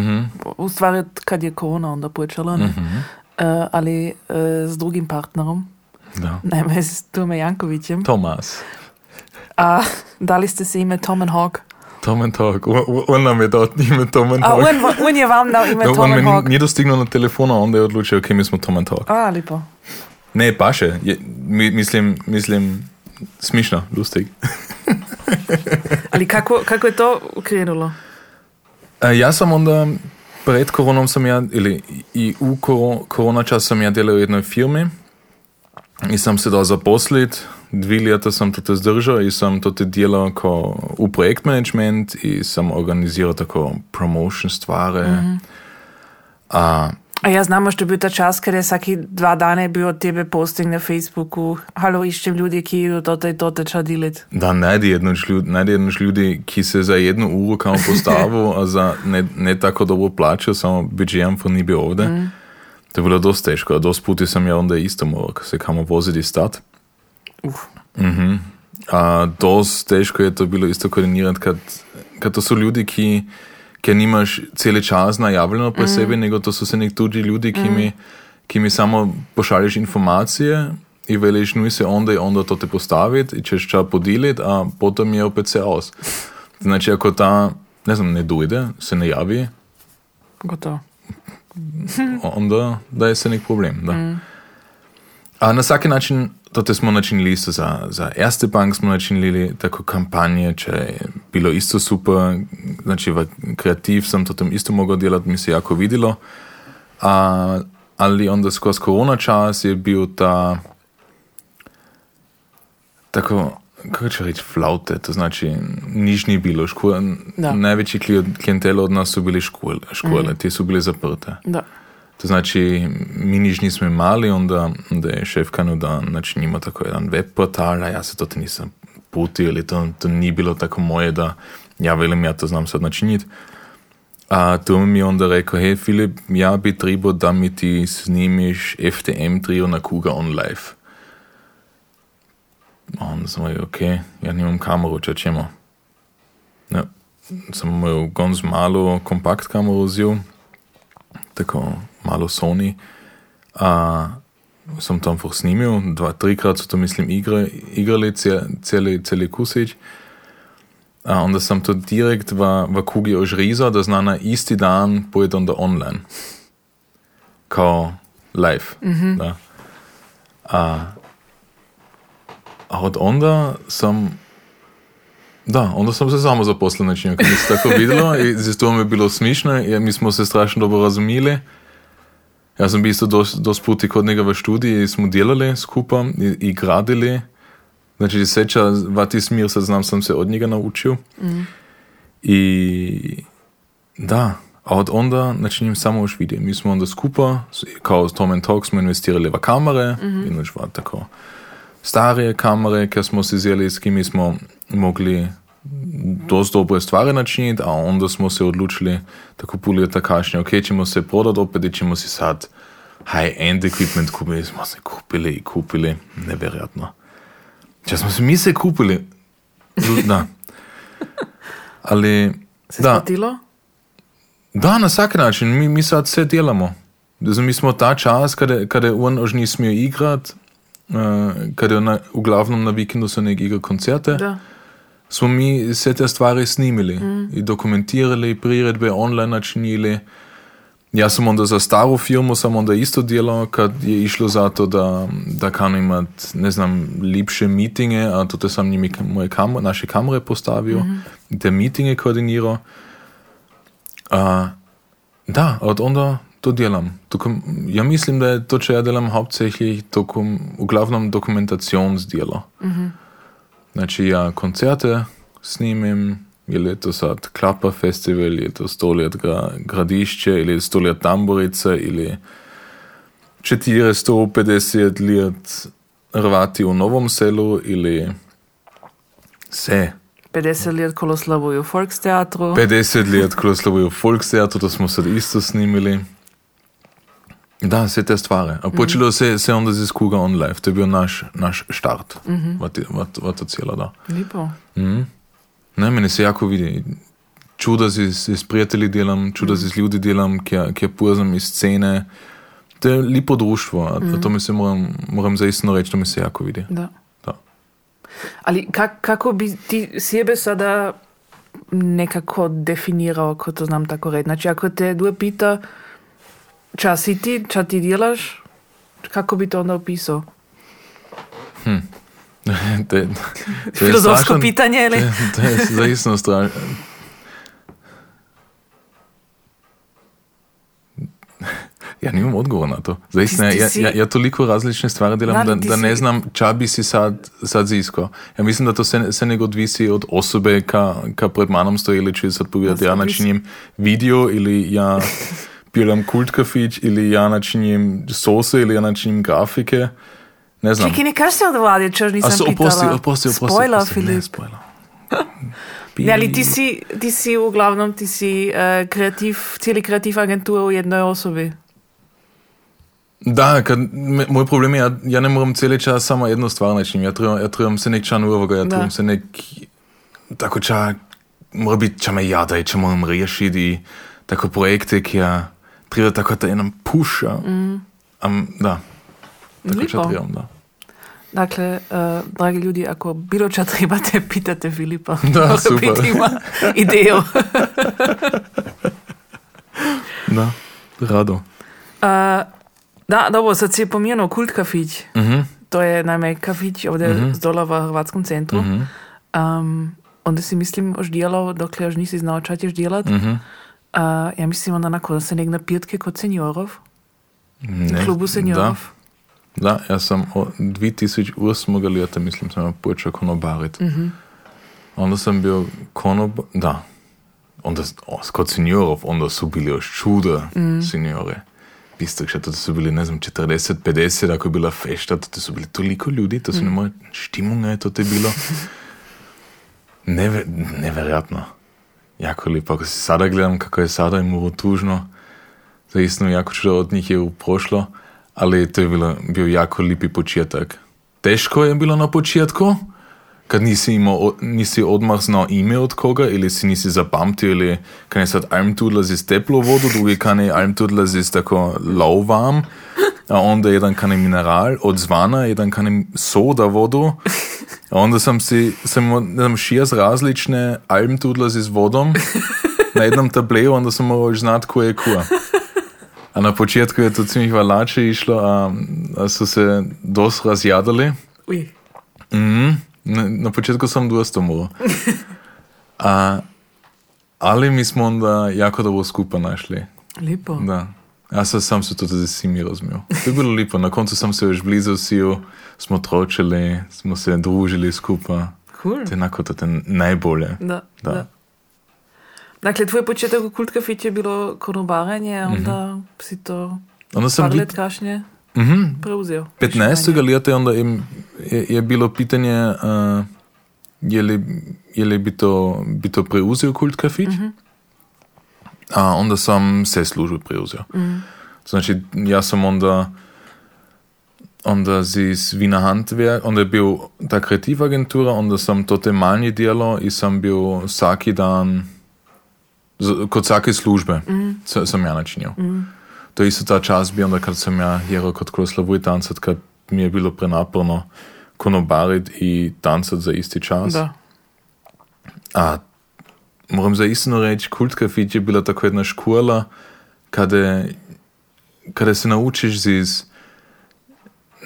U stvari, od kad je korona onda počela, ne? Uh, ali uh, s drugim partnerom, Da. naime s Tome Jankovićem. Tomas. A dali ste se ime Tom and Hawk. Tom and Talk. On- nam je dao ime Tom and A Talk. on, on je vam dao ime No, Tom and Hawk. nije dostignuo na telefonu, a onda je odlučio, ok, mi smo Tom and Talk. A, lipo. Ne, paše. Je, mi, mislim, mislim, smišno, lustig. Ali kako, kako je to krenulo? E, ja sam onda pred koronom sam ja, ili i u korona čas sam ja delao u jednoj firmi i sam se dal zaposliti. Dve leta zdržao i sam to te tudi kao u projekt management i sam organizirao tako promotion stvari. Mm -hmm. A, A ja znamo, što je bil ta čas, ker je vsaki dva dana bil od tebe posting na Facebooku. Halo, iščem ljudi, ki idu toto in toto ča deliti. Da, najdi jednoč ljudi, najdi jednoč ljudi, ki se za jednu uru kamo postavu, a za ne, ne tako dobro plaću, samo budžejem for ni bio ovde. Mm. To je bilo dosta teško, a dost puti sam ja onda isto morao se kamo voziti stat. Uf. A dost teško je to bilo isto koordinirati, kad, kad to su ljudi, ki, ki nimaš cijeli čas najavljeno pri sebi, nego to su se nek tuđi ljudi, ki, mi, ki mi samo pošalješ informacije i veliš, nuj se onda i onda to te postaviti i ćeš ča podijelit, a potom je opet se aus. Znači, ako ta, ne znam, ne dojde, se ne javi, Gotovo. onda da je se nek problem. Da. A na svaki način, to te smo načinili isto za, za Erste Bank, smo načinili tako kampanje, če je bilo isto super, znači v kreativ sam to tam isto mogao delati, mi se jako videlo. A, ali onda skozi korona čas je bil ta tako, kako će reći, flaute, to znači niš ni bilo. Škola, Da. Najveći klijentelo od nas su bili škole, škole te su bile zaprte. Da. To znači, mi nič nismo imali, onda, onda je šef kanu da načinimo tako jedan web portal, a ja se to te nisam putio, ili to, to ni bilo tako moje da ja velim, ja to znam sad načiniti. A tu mi je onda rekao, hej Filip, ja bi trebao da mi ti snimiš FTM trio na Kuga on live. Onda sam rekao, ok, ja nimam kameru, če ćemo. Ja, sam imel gonz malo kompakt kameru vzel, tako malo Sony. A sem tam fur snimil, dva, trikrat so to mislim igre, igrali cel, celi, celi kusič. A onda sam to direkt v, v kugi ožrizal, da zna na isti dan pojede onda online. Kao live. Da. A, a od onda sam da, onda sam se samo zaposlil na način, ker mi se tako videlo in zato mi je bilo smišno in mi smo se strašno dobro razumeli. Jaz sem bil isto dost, dost puti kod njega v študiji, smo delali skupaj in gradili. Znači, seča, vati smir, sad znam, sam se od njega naučil. I da, a od onda načinjem samo još video. Mi smo onda skupa, kao Tom and Talk, smo investirali v kamere, in už tako starije kamere, ker smo si vzeli, s kimi smo mogli dosta dobre stvari načiniti, a onda smo se odločili, da kupili takašnje, ok, ćemo se prodati opet i ćemo si sad high-end equipment kupili, smo se kupili i kupili, nevjerojatno. Če smo se mi se kupili, da. Ali, Se da, splatilo? da, na vsak način, mi, mi sad sve delamo. Zdaj, mi smo ta čas, kada, kada on už ni smio igrat, uh, kada je na, v glavnom na vikendu se nek igra koncerte, Da. Smo mi sve te stvari snimili mm. i dokumentirali, priredbe online načinili. Ja sam onda za staru firmu sam onda isto delao kad je išlo za to da, da kan imat, ne znam, lipše meetinge, a to sam njimi moje kam, naše kamere postavio, mm -hmm. te meetinge koordinirao. A, da, od onda to delam. Dokum, ja mislim da je to, čo ja delam hauptsächlich dokum, uglavnom dokumentationsdjelo. Mm -hmm. Znači ja koncerte snimim, je to sad Klapa festival, je to Stoljet gra, gradišće, ili je Stoljet tamburica, ili 450 let Hrvati u Novom selu, ili se 50 let koloslavuju u Volksteatru. 50 let Kroslovo u Volksteatru, to smo sad isto snimili. Da, sve te stvari. A počelo se, se onda z Kuga on live, to je bio naš, naš štart. Mm -hmm. vat, vat, vat to cijelo, da. Lipo. Mm. Ne, meni se jako vidi. Čuda si, s prijatelji delam, čuda si s ljudi delam, kjer, kjer puzam iz scene. To je lipo društvo, a, a to mi se moram, moram zaistno reći, to mi se jako vidi. Da. Da. Ali kak, kako bi ti sebe sada nekako definirao, ko to znam tako reći? Znači, ako te duje pita ča si ti, ča ti djelaš, kako bi to onda opisao? to, je- to je Filozofsko strašan- pitanje, ili? To je zaistno strašno. Ja nimam odgovor na to. Ti- ti ja, ja, ja toliko različne stvari delam, Da, da, da, ne si- znam ča bi si sad, sad ziskao. Ja mislim da to se, se nego odvisi od osobe, ka pred manom stoji ću sad povedati, ja načinim video ili ja piram kult kafić ili ja načinim sose ili ja načinim grafike. Ne znam. Čekaj, ne kaži se odvadi, če nisam A so, pitala. oprosti, oprosti, oprosti. Spoiler, Filip. spoiler. Ne, ali ti si, ti si uglavnom, ti si uh, kreativ, cijeli kreativ agentur u jednoj osobi. Da, kad, me, moj problem je, ja, ja ne moram cijeli čas samo jednu stvar način. Ja trebam, ja trebam se nek čan uvoga, ja Da. trebam se nek, tako ča, mora biti ča me jada i ča moram riješiti i tako projekte, ki ja, treba tako da jedan puša. Mm. Um, da, tako Lipo. trebam, da. Dakle, uh, dragi ljudi, ako bilo ča trebate, pitate Filipa. Da, super. ima idejo. Da, rado. Uh, da, dobro, sad si je pomenil kult kafić. Mhm. To je naime kafić ovdje mm -hmm. zdola v Hrvatskom centru. Mm -hmm. um, onda si mislim, už delal, dokler už nisi znal, ča ćeš delat. Mm. -hmm. Uh, ja mislim onda se nek napitke kod seniorov. Ne, klubu seniorov. Da, da, ja sam od 2008. leta, mislim, sam počeo konobarit. Mhm. Onda sam bio konob... Da. Onda, o, kod seniorov, onda su bili još čuda Mhm. seniore. Isto, što to su bili, ne znam, 40, 50, ako je bila fešta, to su bili toliko ljudi, to Mhm. mm. nemoj, štimunga je to te bilo. Neve, nevjerojatno. Jako lijepo. Ako se sada gledam kako je sada im bilo tužno, zaistno jako čudo od njih je prošlo, ali to je bilo, bio jako lipi početak. Teško je bilo na početku, kad nisi, imao, nisi odmah znao ime od koga, ili si nisi zapamtio, ili kan je sad Almtudla z teplo vodu, drugi kan je Almtudla z tako lauvam, a onda jedan kan je mineral od zvana, jedan kan je soda vodu, onda sam si, sam ne znam, šest različne Almtudla z vodom na jednom tableju, onda sam morao znat ko je kuja. A na početku je to ziemlich valače išlo, a, a su se dost razjadali. Uj. Mhm. Na, na početku sam dosta morao. A, ali mi smo onda jako dobro skupa našli. Lipo. Da. Ja sam, sam se tudi z vsemi razumel. To je bilo lepo. Na koncu sem se još blizu vsiju, smo tročili, smo se družili skupaj. Cool. To je enako to je najbolje. Da, Da. da. Dakle, tvoj početak u kult kafić je bilo konobaranje, a onda si to Onda sam par let kasnije mhm, preuzeo. 15. leta je onda im, je, je bilo pitanje, uh, je, li, ili bi to, bi to preuzeo kult kafić, a onda sam sve službe preuzeo. Znači, ja sam onda onda z Wiener Handwerk, onda je bil ta kreativ agentura, onda sam to te manje delo i sam bil vsaki dan z- kod vsake službe mm. sam ja načinil. Mm. To je isto ta čas bio onda kad sam ja jero kod Kroslavoj tancat, kad mi je bilo prenaporno konobarit i tancat za isti čas. Da. A moram za istinu reći, Kult Kafić je bila tako jedna škola kada, kada se naučiš iz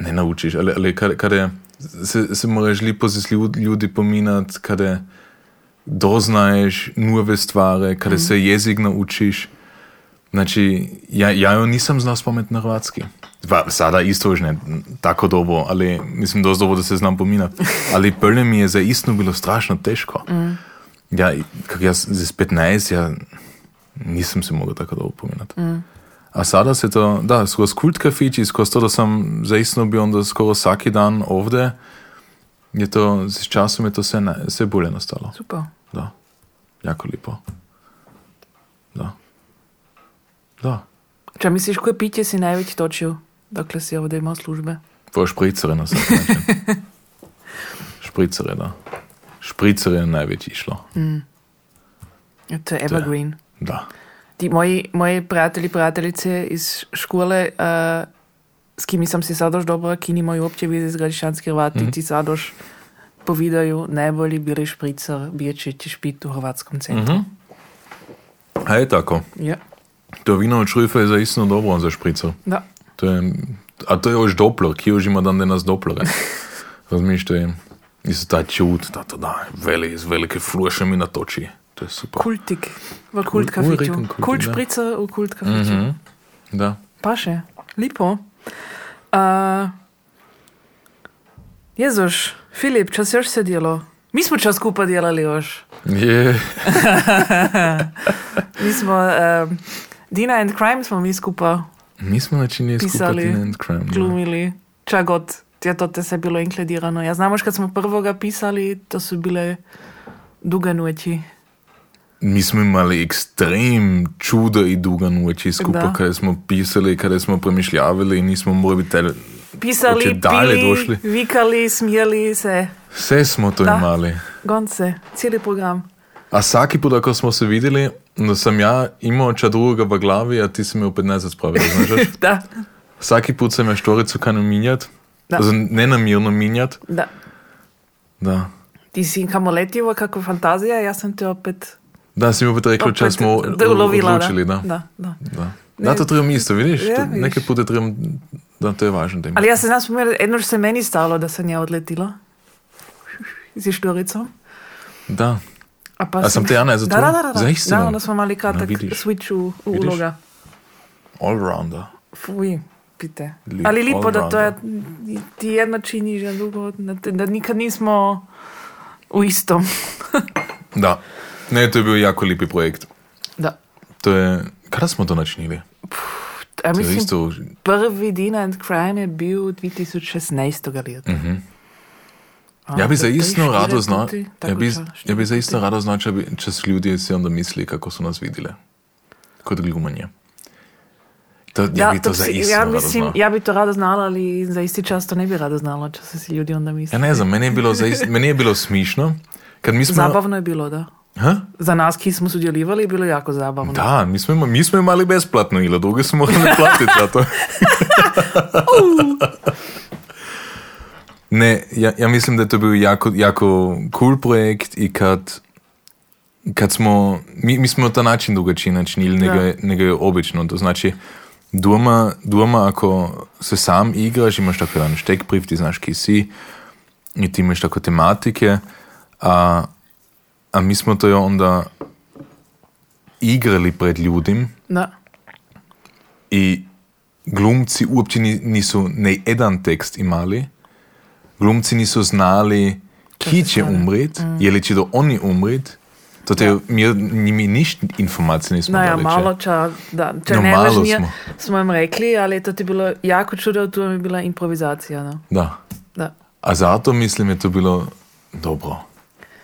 ne naučiš, ali, ali kada, kada se, se moraš lipo z ljud, ljudi pominat, kada doznaješ nove stvari, kada se jezik naučiš. Znači, ja, ja jo nisam znao spomenuti na hrvatski. Pa, sada isto už ne tako dobro, ali mislim dosta dobro da se znam pominat. Ali prvo mi je za istinu bilo strašno teško. Ja, kak ja z 15, ja nisam se mogao tako dobro pominat. A sada se to, da, skozi kult kafići, skozi to da sam zaistino bio onda skoro svaki dan ovdje, je to, s časom je to sve, na- sve bolje nastalo. Super. Da, jako lipo. Da. Da. Če misliš, koje pitje si največ točil, dokler si ovdje imel službe? Po špricere na vsak način. špricere, da. Špricere je največ išlo. Ja, To je evergreen. Da. Ti moji, moji prijatelji, prijateljice iz škole, uh, s kimi sam si sadoš dobro, ki nimajo uopće vize z Gradišanski Hrvati, ti sadoš povedajo, najbolji bili špricer, biječe ćeš piti u Hrvatskom centru. A je tako. Ja, To vino od šrifa je zaistino dobro za špricer. da. To je, a to je už Doppler, ki už ima dan danas Dopplere. Razumiješ, isto ta čut, da to da, veli, iz velike fluše mi natoči. To je super. Kultik, v kult Kultik, Kult da. špricer u kult kafiću. Mhm. Da. Paše, lipo. Uh, Jezuš, Filip, čas još se djelo? Mi smo čas skupa djelali još. Je, Mi smo, um, Dina and Crime smo mi skupa mi smo načinili skupaj Teen and Crime. da. glumili. Čak god je to te se bilo inkledirano. Ja znam još kad smo prvoga pisali, to su bile duge noći. Mi smo imali ekstrem čuda i duga noći skupaj, Da. kada smo pisali, kada smo premišljavali i nismo mogli biti Pisali, Hoće dalje pili, došli? vikali, smijeli se. Sve smo to Da. imali. Gonce, cijeli program. A svaki put ako smo se vidjeli, da sam ja imao ča drugoga v glavi, a ti si me opet nazad spravila, znaš? Da, Svaki put sam ja štoricu kanu minjat, Da. also nenamirno minjat. da. Da. Ti si kamo letivo, kako fantazija, ja sam te opet, Da, si mi opet rekao smo da ulovila. odlučili, da. da, da. Da, da to trebam isto, vidiš? Ja, To- vidiš. Neke pute trebam, da to je važno. Da Ali ja se znam spomenuti, jedno što se meni stalo da sam ja odletila. Z štoricom. Da, A, pa A sam te ja nazad Da, tu? da, da, da. Zaistino? Da, onda smo mali No, switch u, u uloga. all-rounder. Fuj, pite. Li- Ali lipo da to je, ti jedno činiš, a drugo, da, da nikad nismo u istom. Da. Ne, to je bio jako lipi projekt. Da. To je, kada smo to načinili? Ja To je mislim, isto, prvi Dina and Crime je bil 2016. leta. A, ja bi za to- to isto rado puti, ja bi, ja bi za isto rado znao, če, bi, če su ljudi si onda mislili kako su nas vidjeli. Kod glumanje. To, ja, bi to, za bi- isto ja, mislim, ja bi to rado znala, ali za isti čas to ne bi rado znala, če se si ljudi onda misli. Ja ne znam, meni je bilo, za ist, meni je bilo mi smo, Zabavno je bilo, da. Ha? Za nas, ki smo sudjelovali, je bilo jako zabavno. Da, mi smo, mi smo imali besplatno ili druge smo morali platiti za to. ne, ja, ja mislim da je to bio jako, jako cool projekt i kad, kad smo, mi, mi smo to način drugačiji načinili nego, Da. je- nego je obično. To znači, doma, doma ako se sam igraš, imaš tako jedan štekbrief, ti znaš ki si i ti imaš tako tematike, a, a mi smo to onda igrali pred ljudim Da. i glumci uopće ni- nisu ne jedan tekst imali. Glumci nisu znali ki će umrit, je li će do oni umrit. To te, mi, mi niš informacije nismo No ja, dali. če- malo, ča, da, če No, ne malo važnije, smo. smo jim rekli, ali to ti bilo jako čudo, tu je bila improvizacija. No. Da. Da. A zato mislim je to bilo dobro.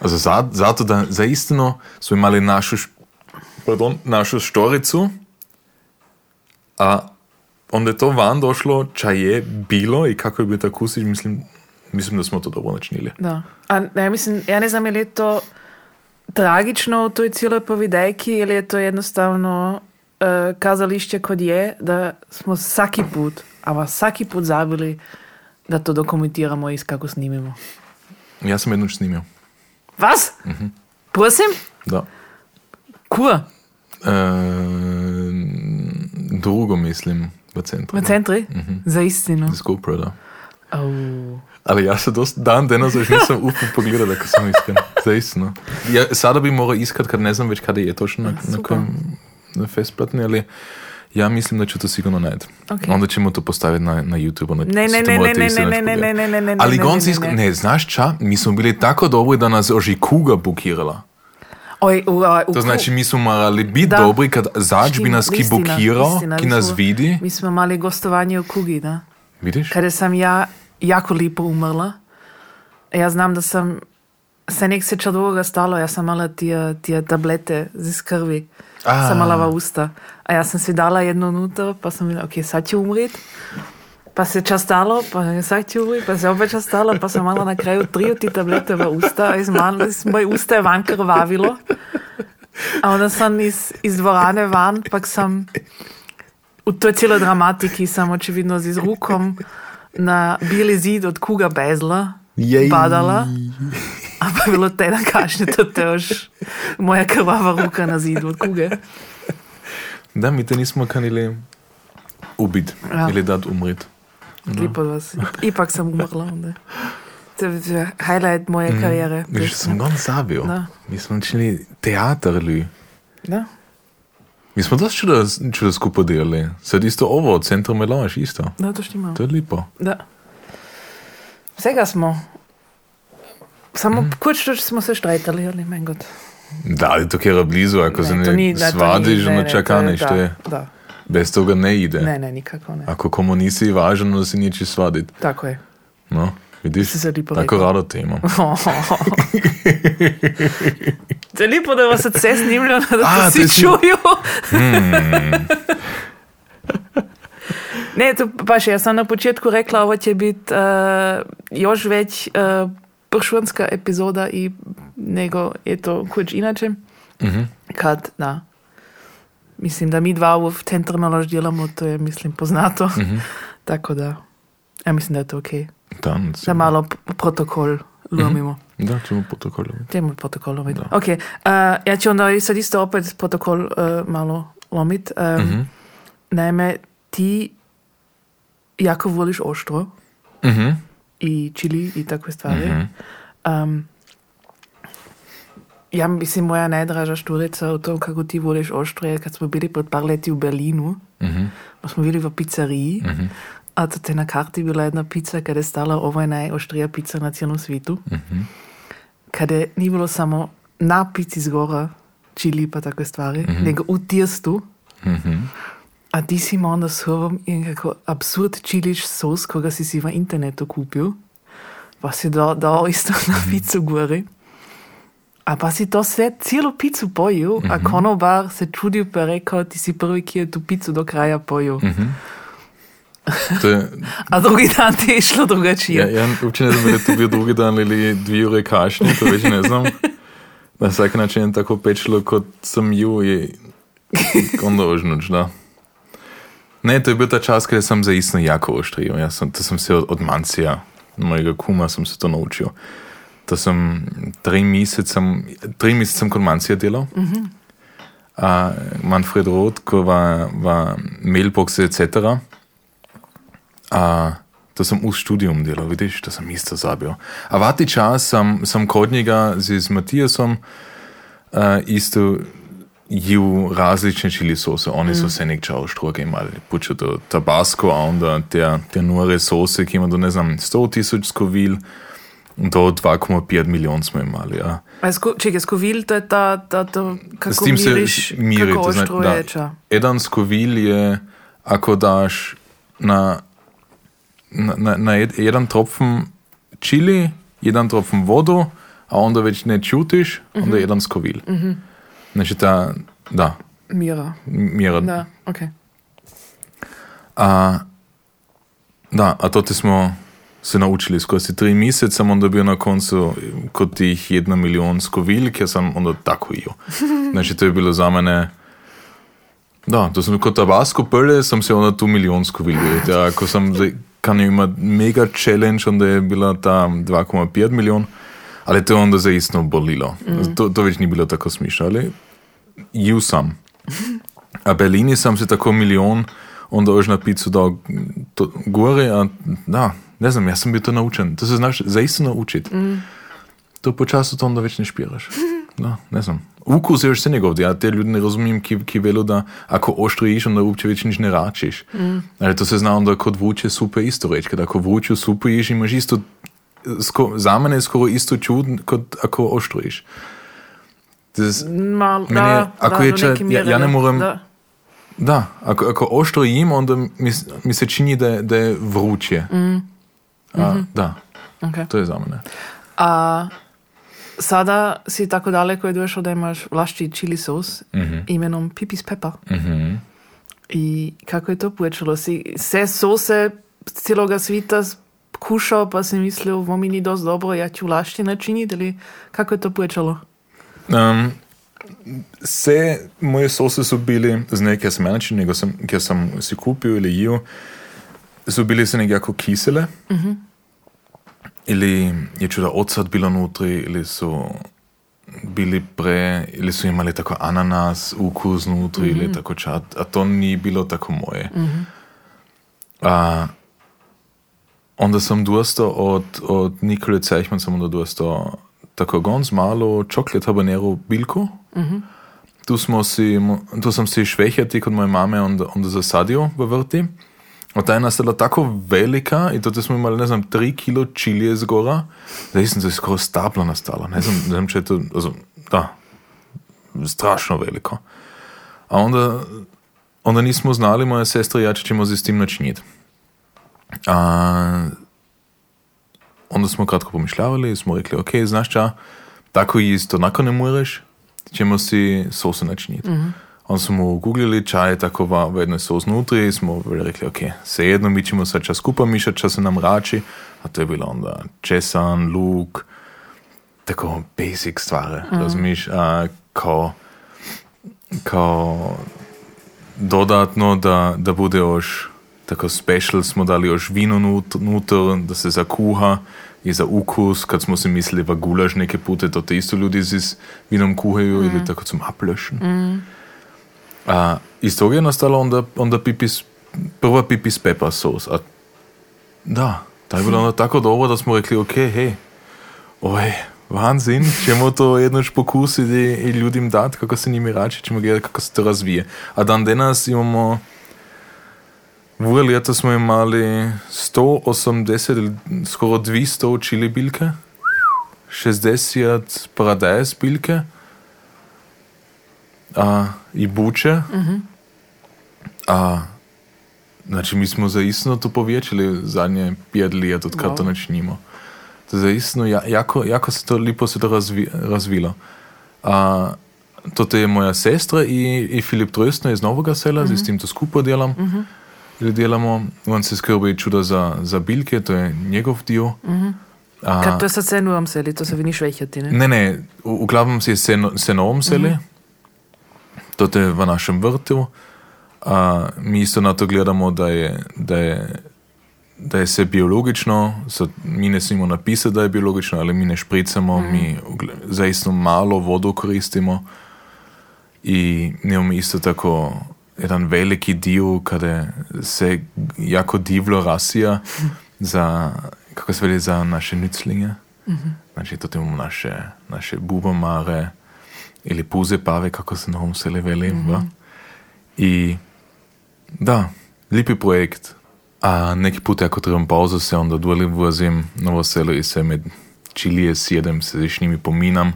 Also za, zato da za istino smo imali našu, š- pardon, našu štoricu, a onda je to van došlo, čaj je bilo i kako je bio tako kusić, mislim, mislim da smo to dobro načinili. Da. A ne, mislim, ja ne znam je to tragično u toj cijeloj povidajki ili je to jednostavno e, kazalište kod je da smo svaki put, a svaki put zabili da to dokumentiramo i kako snimimo. Ja sam jednom snimio. Was? Prosim? Da. Kur? E, drugo mislim v centru. V centri? Za istinu. Z GoPro, da. Oh. Ali ja se dost dan danas još nisam upao pogledati, ako sam iskren. Zaistino. Ja sada bi morao iskat kad ne znam već kada je točno na, na Super. kojem na festplatni, ali ja mislim da ću to sigurno naći. Ok. Onda ćemo to postaviti na, na YouTube. Ne, ne, ne, ne, ne, ne, ne, ne, ne, ne, ne, Ali ne, gonc ne, isk... ne. ne, znaš ča? Mi smo bili tako dobri da nas još i Kuga bukirala. Oj, u, a, u, To znači mi smo morali biti Da. dobri kad zač bi nas ki bukirao, ki nas vidi. Mi smo mali gostovanje u Kugi, da? Vidiš? Kada sam ja jako lipo umrla, ja znam da sam se nek seča drugoga stalo, ja sam mala tije, tije tablete iz krvi, A. sam mala va usta. A ja sam si dala jedno unutra, pa sam bila, ok, sad će umrit. Pa se čas stalo, pa sad će umrit, pa se opet čas stalo, pa sam mala na kraju tri od ti tablete v usta, iz, moje usta je van krvavilo. A onda sam iz, iz dvorane van, pak sam u toj cijeloj dramatiki sam očividno z rukom na bili zid od kuga bezla Jej. padala. A pa je bilo teden kasneje to tež moja krvava ruka na zidu od kuge. Da, mi te nismo kanili ubiti Ja. ili dat umrit. Lipo od vas. Ipak sam umrla onda. To je highlight moje karijere. Viš, sam gon zabio. Da. Mi smo činili teatar, lü. Da. Mi smo dosta čuda, čuda skupo delali. Sad isto ovo, Centro Melange, isto. Da, to štima. To je lipo. Da. Vsega smo. Samo mm. kurč smo se štrajtali, ali meni god. Da, ali to kjera blizu, ako se ne, svadiš, ne, ono ne, čakaniš, to to je, je, da, da. bez toga ne ide. Ne, ne, nikako ne. Ako komu nisi važan, onda se neće svadit. Tako je. No, vidiš, Si tako rado te imam. Je lepo, da vas vse snimljeno, da A, to vsi je čujo. ne, to pa še, jaz sem na početku rekla, ovo će biti uh, još već uh, pršvanska epizoda i nego je to kuć inače. Mhm. Kad, da, mislim da mi dva u centru malo djelamo, to je, mislim, poznato. Mhm. Tako da, ja mislim da je to. Dan, Da malo protokol lomimo. Da, ćemo protokolom. Temu protokol lomit. Da. Ok, uh, ja ću onda sad isto opet protokol uh, malo lomit. Um, Mhm. Naime, ti jako voliš oštro Mhm. i čili i takve stvari. Mhm. Um, ja mislim, moja najdraža šturica o tom kako ti voliš oštro je kad smo bili pred par leti u Berlinu, Mhm. pa smo bili v pizzeriji, Mhm. A to te na karti bila jedna pizza kada je stala ovo je najoštrija pizza na cijelom svijetu. Mhm. kada ni bilo samo na pici zgora čili pa takve stvari, nego u tjestu. Mhm. A ti si ima onda s sobom i nekako absurd čiliš sos koga si si v internetu kupil, pa si dao, dao isto na picu gori. A pa si to sve, cijelu picu pojil, a konobar se čudil pa rekao, ti si prvi, ki je tu picu do kraja pojil. To je, A drugi dan ti je išlo drugačije. ja, ja uopće ne znam je li to bio drugi dan ili dvije ure kašnje, to već ne znam. Na svaki način je tako pečilo kot sam ju i onda ožnuč, da. Ne, to je bil ta čas kada sam zaistno jako oštrio. Ja sam, to sam se od, od Mancija, mojega kuma, sam se to naučio. To sam tri mjeseca, tri mjeseca sam kod Mancija delal. A Manfred Roth, ko va, va mailboxe etc. A to sam uz študijum delal, vidiš, to sam isto zabil. A vati čas sam, sam kod njega z, z Matijasom uh, isto jil različne čili sose. Oni so se nek čao štroke imali. Pučo to tabasco, a onda te, te nore sose, ki ima do, ne znam, 100 tisoč skovil, do 2,5 milijon smo imali. Ja. Sko, čekaj, skovil, to je ta, ta to, kako S tim se miriš, miri. kako oštro je ča. Jedan skovil je, ako daš na, na, na, na jed- jedan tropfen čili, jedan tropfen vodu, a onda već ne čutiš, onda je jedan skovil. Znači ta, da, Mira. mjera. Da, ok. A, da, a to te smo se naučili skozi tri mjeseca, sam onda bio na koncu kod tih jedna milion skoviljk, ja sam onda tako io. Znači to je bilo za mene, da, to sam kod Tabasco pölje, sam se onda tu milion skovilj Ja, ako sam kan ima mega challenge, onda je bila ta 2,5 milijon, ali to je onda zaistno bolilo. To, to već ni bilo tako smišno, ali ju sam. A Berlini sam se tako milijon onda još na picu dao to, gore, a da, ne znam, ja sam bio to naučen. To se znaš zaista naučit. To po času to onda već ne špiraš. Da, ne znam. Ukus je još se njegov, ja te ljudi ne razumijem, ki, ki velo da ako oštrojiš, onda uopće već nič ne račiš. Ali to se zna onda kod vuče supe isto reći. Kad ako vuču supu ješ, imaš isto, sko, za mene je skoro isto čud, kod ako oštrojiš. To je, Mal, Meni da, ako da, je če- ja- ja ne morem- Da. Da, ako, ako oštro jim, onda mi, mi se čini da da je vruće. A, da, Ok. to je za mene. A sada si tako daleko i došao da imaš vlašći chili sos imenom Pipis Pepper. Mhm. I kako je to počelo? Si sve sose cijeloga svita kušao pa si mislio, ovo mi ni dost dobro, ja ću vlašći načiniti ili kako je to počelo? Um, vse moje sose so bili, z ne, ker sem ja način, nego sem, ker sem si kupil ali jel, so bili se nekako kisele. Ili je čuda odsad bilo notri, ili so bili pre, ili so imali tako ananas, ukus notri, ili tako čat, a to ni bilo tako moje. A, onda sam dostao od, od Nikole Zeichmann sam onda dostao tako ganz malo chocolate habanero bilko. Tu, smo si, tu sam si švehjati kod moje mame onda, onda zasadio v vrti. A ta je nastala tako velika i to smo imali, ne znam, 3 kilo čilije zgora. Zdaj sam se skoro stapla nastala. Ne znam, ne znam če je to, da, strašno veliko. A onda, onda nismo znali, moja sestra i ja, če ćemo se s tim načiniti. A, onda smo kratko pomišljavali, smo rekli, ok, znaš ča, tako isto nakon ne moreš, ćemo si sosu načiniti. Onda smo googlili, ča je takova v jednoj sos nutri, smo rekli, ok, svejedno, mi ćemo sad čas skupa mišati, ča se nam rači, a to je bilo onda česan, luk, tako basic stvari, razumiješ, a, kao, kao dodatno, da, da bude još tako special, smo dali još vino nut, nuter, da se zakuha i za ukus, kad smo si mislili, va gulaš neke pute, to te isto ljudi s vinom kuhaju ili tako zum ablöschen. A, toga je nastala onda, onda pipis, prva pipis pepper sos. A, da, ta je bila onda tako dobro, da smo rekli, ok, hej, oj, vanzin, ćemo to jednoč pokusiti i ljudim dati, kako se njimi rači, ćemo gledati kako se to razvije. A dan danas imamo, v leta smo imali 180 ili skoro 200 čili biljke, 60 paradajz biljke a, i buče. A, znači mi smo zaistno to povečali zadnje pet let, odkar to Wow. načinimo. To je zaistno, ja, jako, jako se to lipo se to razvi, razvilo. A, to je moja sestra i, i Filip Tröstner iz Novega sela, mm -hmm. s tim to skupaj delam. Ili delamo, on se skrbi čuda za, za biljke, to je njegov dio. A, Kad to je sad sve nujem seli, to se vi ni švehjati, ne? Ne, ne, u- uglavnom se seno, senovom seli. To je v našem vrtu. A, mi isto na to gledamo, da je, da je, da je sve biologično. So, mi ne smemo napisati, da je biologično, ali mi ne špricamo, mi ugle- zaistno malo vodu koristimo. I imamo isto tako jedan veliki dio kada se jako divlo rasija za, kako se veli, za naše nützlinge. Znači, to imamo naše, naše bubomare ili puze pave, kako se na ovom seli veli. va? I da, lipi projekt. A neki put, ako trebam pauzu, se onda dole vozim na ovo selo i se med čilije sjedem, se s njimi pominam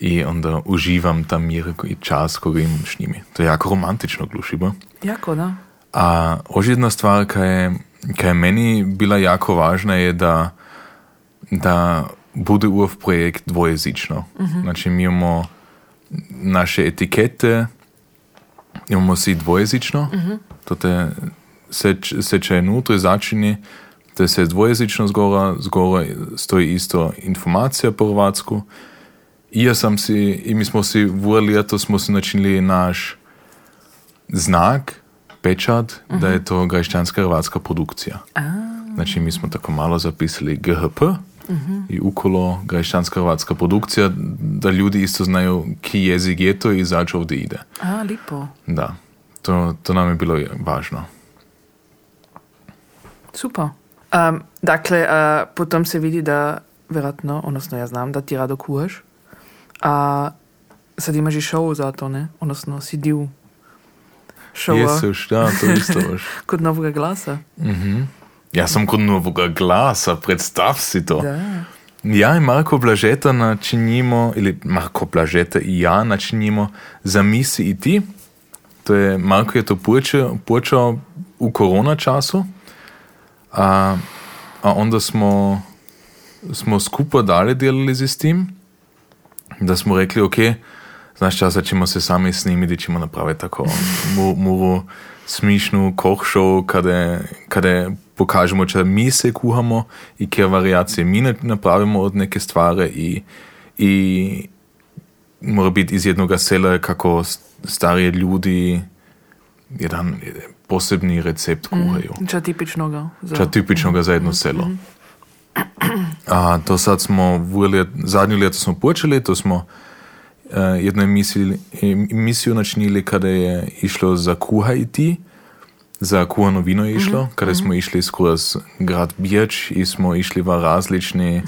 i onda uživam tam mir i čas koga imam s njimi. To je jako romantično glušivo. Jako, da. A još jedna stvar, kaj je, kaj je meni bila jako važna, je da, da bude UF projekt dvojezično. Znači mi imamo naše etikete, imamo si dvojezično, to te seč, seče je nutri, začini, te se dvojezično zgora, zgora stoji isto informacija po hrvatsku. I ja sam si, i mi smo si v leto smo si načinili naš znak, pečat, da je to graščanska hrvatska produkcija. Znači mi smo tako malo zapisali GHP i ukolo graščanska hrvatska produkcija, da ljudi isto znaju ki jezik je to i zač ovdje ide. A, lipo. Da, to, to nam je bilo važno. Super. Um, dakle, uh, potom se vidi da, vjerojatno, odnosno ja znam da ti rado kuhaš, a sad imaš i show za to, ne? Odnosno si dio showa Jesuš, da, to isto baš. kod novog glasa. Ja sam kod novoga glasa, predstav si to. Da. Ja i Marko Blažeta načinimo, ili Marko Blažeta i ja načinimo Zamisli i ti. To je, Marko je to počeo, počeo u korona času, a, a onda smo, smo skupa dalje delali z tim, da smo rekli, ok, znaš časa ćemo se sami snimiti, ćemo napraviti tako mu, muru smišnu koch show, kada, kada pokažemo, če mi se kuhamo i kje variacije mi napravimo od neke stvari i, i mora biti iz jednoga sela kako starije ljudi jedan posebni recept kuhaju. Ča tipičnoga. Za... Ča tipičnoga za jedno selo. A to sad smo, v let, zadnje leto smo počeli, to smo uh, jednu emisiju, emisiju načinili kada je išlo za kuhaj ti, za kuhano vino je išlo, kada smo išli skozi grad Birč i smo išli v različne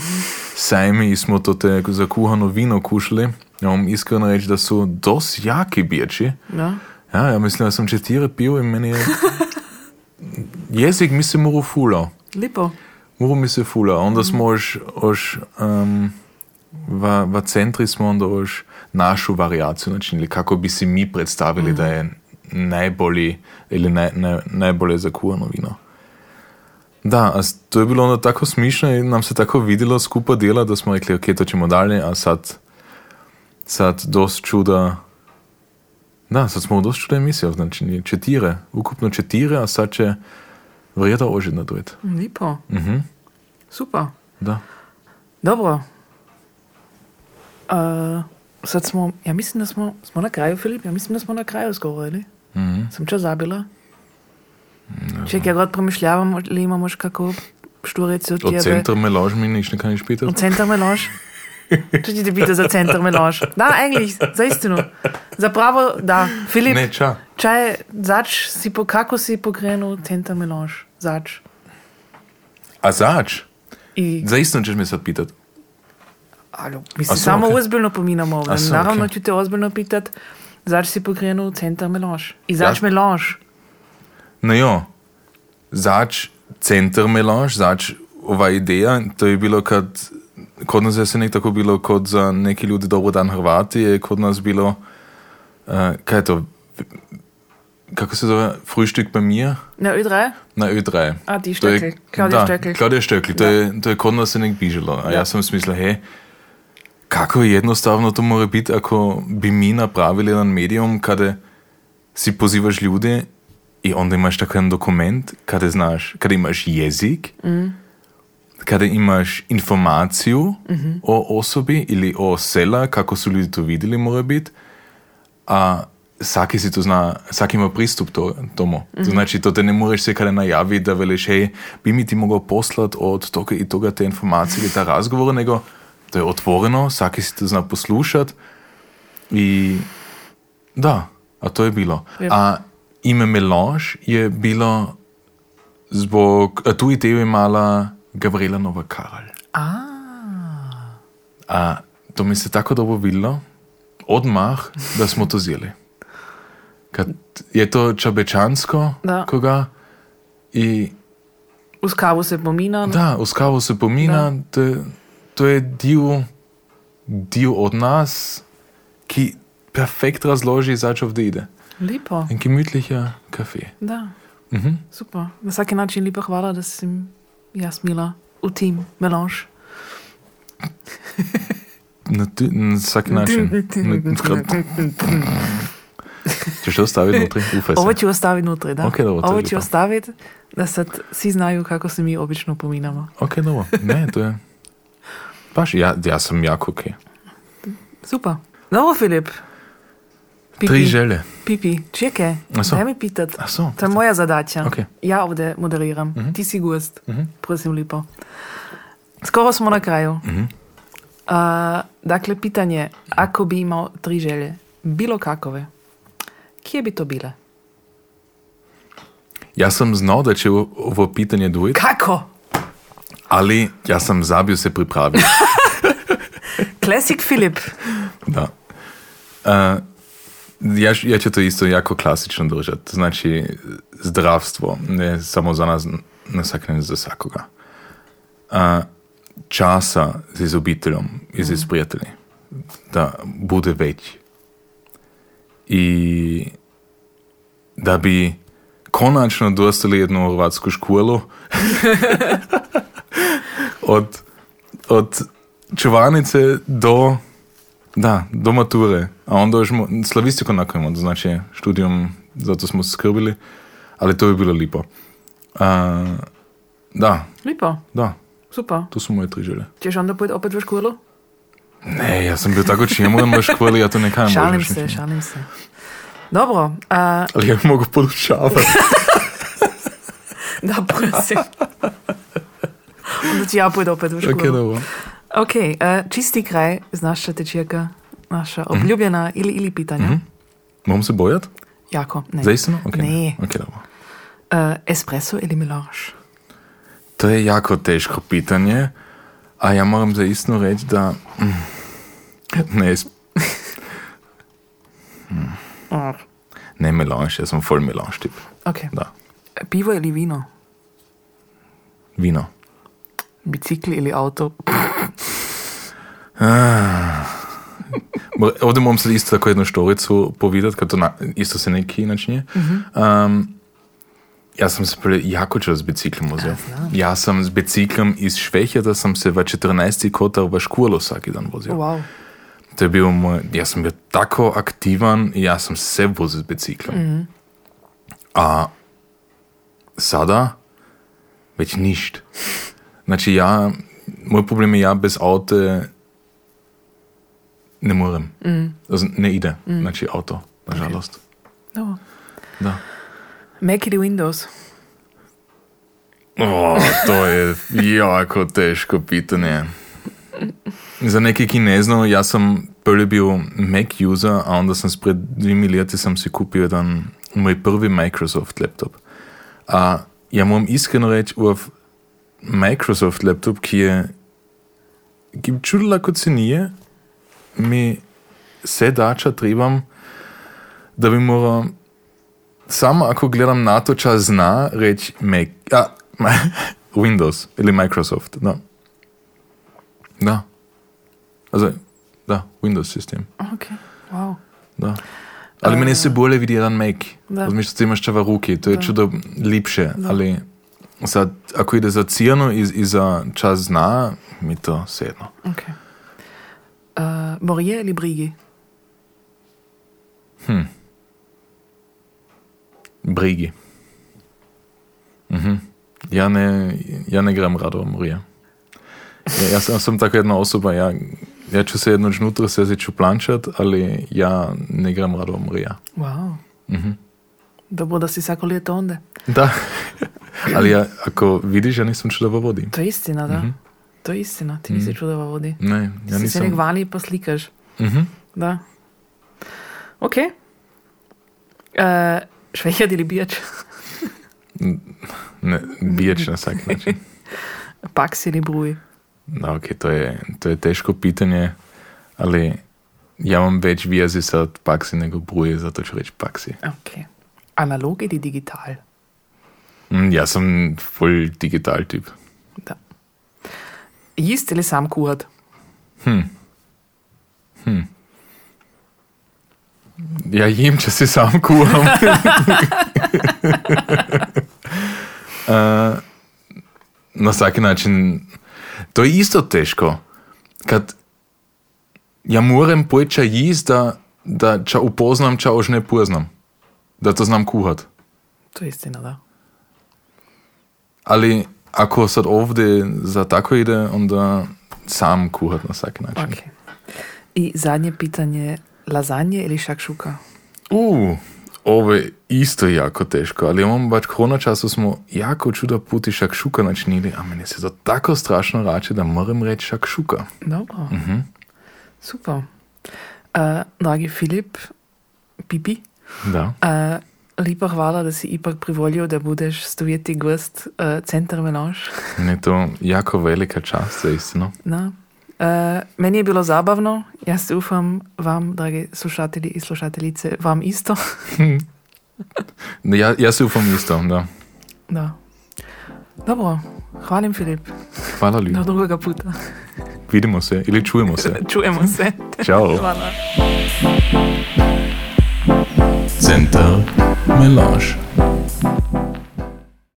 sajme i smo to te za kuhano vino kušali. Ja vam iskreno reći da su dosti jaki Birči. Ja? Ja, ja mislim da sam četiri pil i meni je jezik mi se moral fulao. Lipo. Moral mi se fula. Onda smo još, još um, v, v centri smo onda još našu variaciju načinili, kako bi si mi predstavili da je najbolji ili naj, naj, najbolje zakuhano vino. Da, to je bilo tako smišno i nam se tako vidjelo skupa dela, da smo rekli, ok, to ćemo dalje, a sad, sad dost čuda, da, sad smo u dost čuda emisija, znači četire, ukupno četire, a sad će vrjeta ožit nadujeti. Lipo. Mhm, Super. da. Dobro. Uh, sad smo, ja mislim da smo, smo na kraju, Filip, ja mislim da smo na kraju skoro, ili? Mhm. Sam čo zabila? Ček, ja god promišljavam, ali imamo še kako šturice od Od tebe. centra melož mi nič ne kaniš Od pitati. centar melož. Če ti te pita za centar melož. Da, eigentlich, za istinu. Zapravo, da. Filip, Ne, ča. čaj, zač si po, kako si pokrenul centar melož? Zač. A zač? I, Zaistno ćeš me sad pitat. alo, mi A so, samo okej. ozbiljno pominamo. A so, Naravno okej. ću te ozbiljno pitat, zač si pokrenul centar melož? I zač Ja. melož? No jo, zač centar melož, zač ova ideja, to je bilo kad, kod nas je se nek tako bilo, kod za neki ljudi dobro dan Hrvati, je kod nas bilo, uh, kaj je to, kako se zove, Frühstück bei mir? Na Ö3? Na Ö3. A, Stöckel. Claudia da, Stöckel. Claudia Stöckel, to, Da. je, to je kod nas se nek bižalo. A ja sam smislil, hej, kako jednostavno to mora biti, ako bi mi napravili jedan medijum, kada si pozivaš ljude i onda imaš jedan dokument, kada znaš, kada imaš jezik, kada imaš informaciju o osobi ili o sela, kako su ljudi to vidjeli, mora biti, a svaki si to zna, svaki ima pristup to, tomu. To znači, to te ne moreš se kada najaviti da veliš, hej, bi mi ti mogao poslat od toga i toga te informacije ili ta razgovor, nego to je otvoreno, svaki si to zna poslušat i da, a to je bilo. Ja. A ime Melange je bilo zbog, a tu ideju je imala Gabriela Nova Karl. A, A to mi se tako dobro videlo, odmah, da smo to zjeli. Kad je to čabečansko, Da. koga, i uz kavu se pomina. da, uz kavu se pomina, to, je- to je dio, dio od nas, ki perfekt razloži, zač ovdje ide. Lipo. En gemütlicher Kaffee. Da, Mhm. super. Na vsaki način lepa hvala, da sem jaz mila v tim melanž. Na, ty, na vsak način. Če še ostavi notri, ufaj Ovo ću ostaviti nutri, da? Ok, dobro, je Ovo ću ostaviti da sad svi znaju kako se mi obično pominamo. Ok, dobro. Ne, to je... Baš, ja, ja sam jako ok. Super. Dobro, Filip. Pipi, Tri želje. Pipi, čekaj, A so? daj mi pitat. A so? To je moja zadaća. Ok. Ja ovdje moderiram. Mhm. Ti si gost. Prosim lipo. Skoro smo na kraju. Mhm. A, dakle, pitanje, ako bi imao tri želje, bilo kakove, kje bi to bile? Ja sam znao da će ovo- ovo pitanje dojeti, Kako? Ali ja sam zabio se pripraviti. Classic Filip. Da. Uh, ja, ja ću to isto jako klasično držati. Znači, zdravstvo, ne samo za nas, ne sakne za svakoga. Uh, časa z obiteljom i z prijatelji, da bude veći. I da bi konačno dostali jednu hrvatsku školu od, od čuvanice do da, do mature. A onda još mo- slavistiku nakon znači študijom, zato smo se skrbili, ali to bi bilo lipo. A, da, Lipo, da, super. to su moje tri želje. Ćeš onda pojeti opet u školu? Ne, ja sam bio tako čemu u školi, ja to ne kajem. Šalim se, šalim se. Dobro, a, Ali ja mogu podučavati. da prosim. onda ću ja pojeti opet u školu. ok, dobro. Ok, e, čisti kraj, znaš šta te čeka, naša obljubljena ili ili pitanja. Moram se bojati? Jako, ne. Zaistino? Ok, Ne. Ok, dobro. E, espresso ili melange? To je jako teško pitanje, a ja moram zaistino reći da... mm, Ne, es- Mm. ne melange, ja sam full melange tip. Ok. Da, Pivo ili vino? vino. Bicikli ili auto? Mo- Ovdje moram sad isto tako jednu štoricu povedati, kad to na, isto se neki načinje. Um, ja sam se prije jako čas biciklom vozil. Ja sam s biciklom iz Švehjata sam se v 14. kotar v školu vsaki dan vozil. Wow. To je bil moj, ja sam bio tako aktivan i ja sam se vozil s biciklom. A sada već ništ. Znači ja, moj problem je ja bez aute ne morem. Also, ne ide, znači auto, nažalost. Dobro. Da. Mac ili Windows? O, to je jako teško pitanje. Za neke, ki ne znajo, jaz sem prvi bil Mac user, a onda sem spred dvimi leti sem si kupil jedan moj prvi Microsoft laptop. A ja moram iskreno reči, v Microsoft laptop, ki je čudila kot se nije, mi se dača trebam, da bi moral samo ako gledam na to, če zna reči Mac, a, Windows ili Microsoft, da. Da. Also, da, Windows sistem, Ok, wow. da. Ali meni se bolje vidi jedan Mac. Da. Razumiješ, da imaš v ruki, to je Da. čudo lipše, ali sad, ako ide za cijenu i, i za čas zna, mi to sedno. Ok. Uh, Morie ili Brigi? Brigi. Mhm. Ja ne, ja ne gram rado Morija. Ja, ja sam, sam tako jedna osoba, ja, ja ću se jedno žnutra se ću plančat, ali ja ne gram rado Morija. Wow. Mhm. Dobro da si svako ljeto onda. Da, ali ja, ako vidiš, ja nisam čudova vodi. To je istina, da. To je istina, ti nisi čudova vodi. Ne, ja si se nek nisam. vali pa slikaš. Mhm. Da. Ok. Uh, švehjad ili bijač? Ne, biječ na vsak način. Paks ili bruj? Da, ok, to je, to je teško pitanje, ali ja imam več vijezi sa paksi nego bruje, zato ću reći paksi. Ok. Analog ili digital? Mm, Ja sam full digital tip. Da. Jist ili sam kuhat? Ja jem, če si sam kuham. uh, na vsaki način, to je isto teško. kad ja moram pojča jíst, da, da ča upoznam, ča už ne poznam. Da to znam kuhat. To je istina, da. Ali ako sad ovdje za tako ide, onda sam kuhat na svaki način. Ok. I zadnje pitanje, lazanje ili šakšuka? U, ovo je isto jako teško, ali imamo baš krono času smo jako čuda puti šakšuka načinili, a meni se to tako strašno rače, da moram reći šakšuka. Dobro. Super. Uh, dragi Filip, Pipi, Da. uh, lepa hvala, da si ipak privolil, da budeš stojeti gost uh, Center Melange. Meni je to jako velika čast, istino. No. Uh, meni je bilo zabavno, jaz se upam vam, dragi slušatelji in slušateljice, vam isto. Ja, ja se upam isto, da. da. Dobro, hvalim Filip, Hvala ljudi. do drugega puta. Vidimo se ili čujemo se. Čujemo se. Ćao. Hvala. Center melange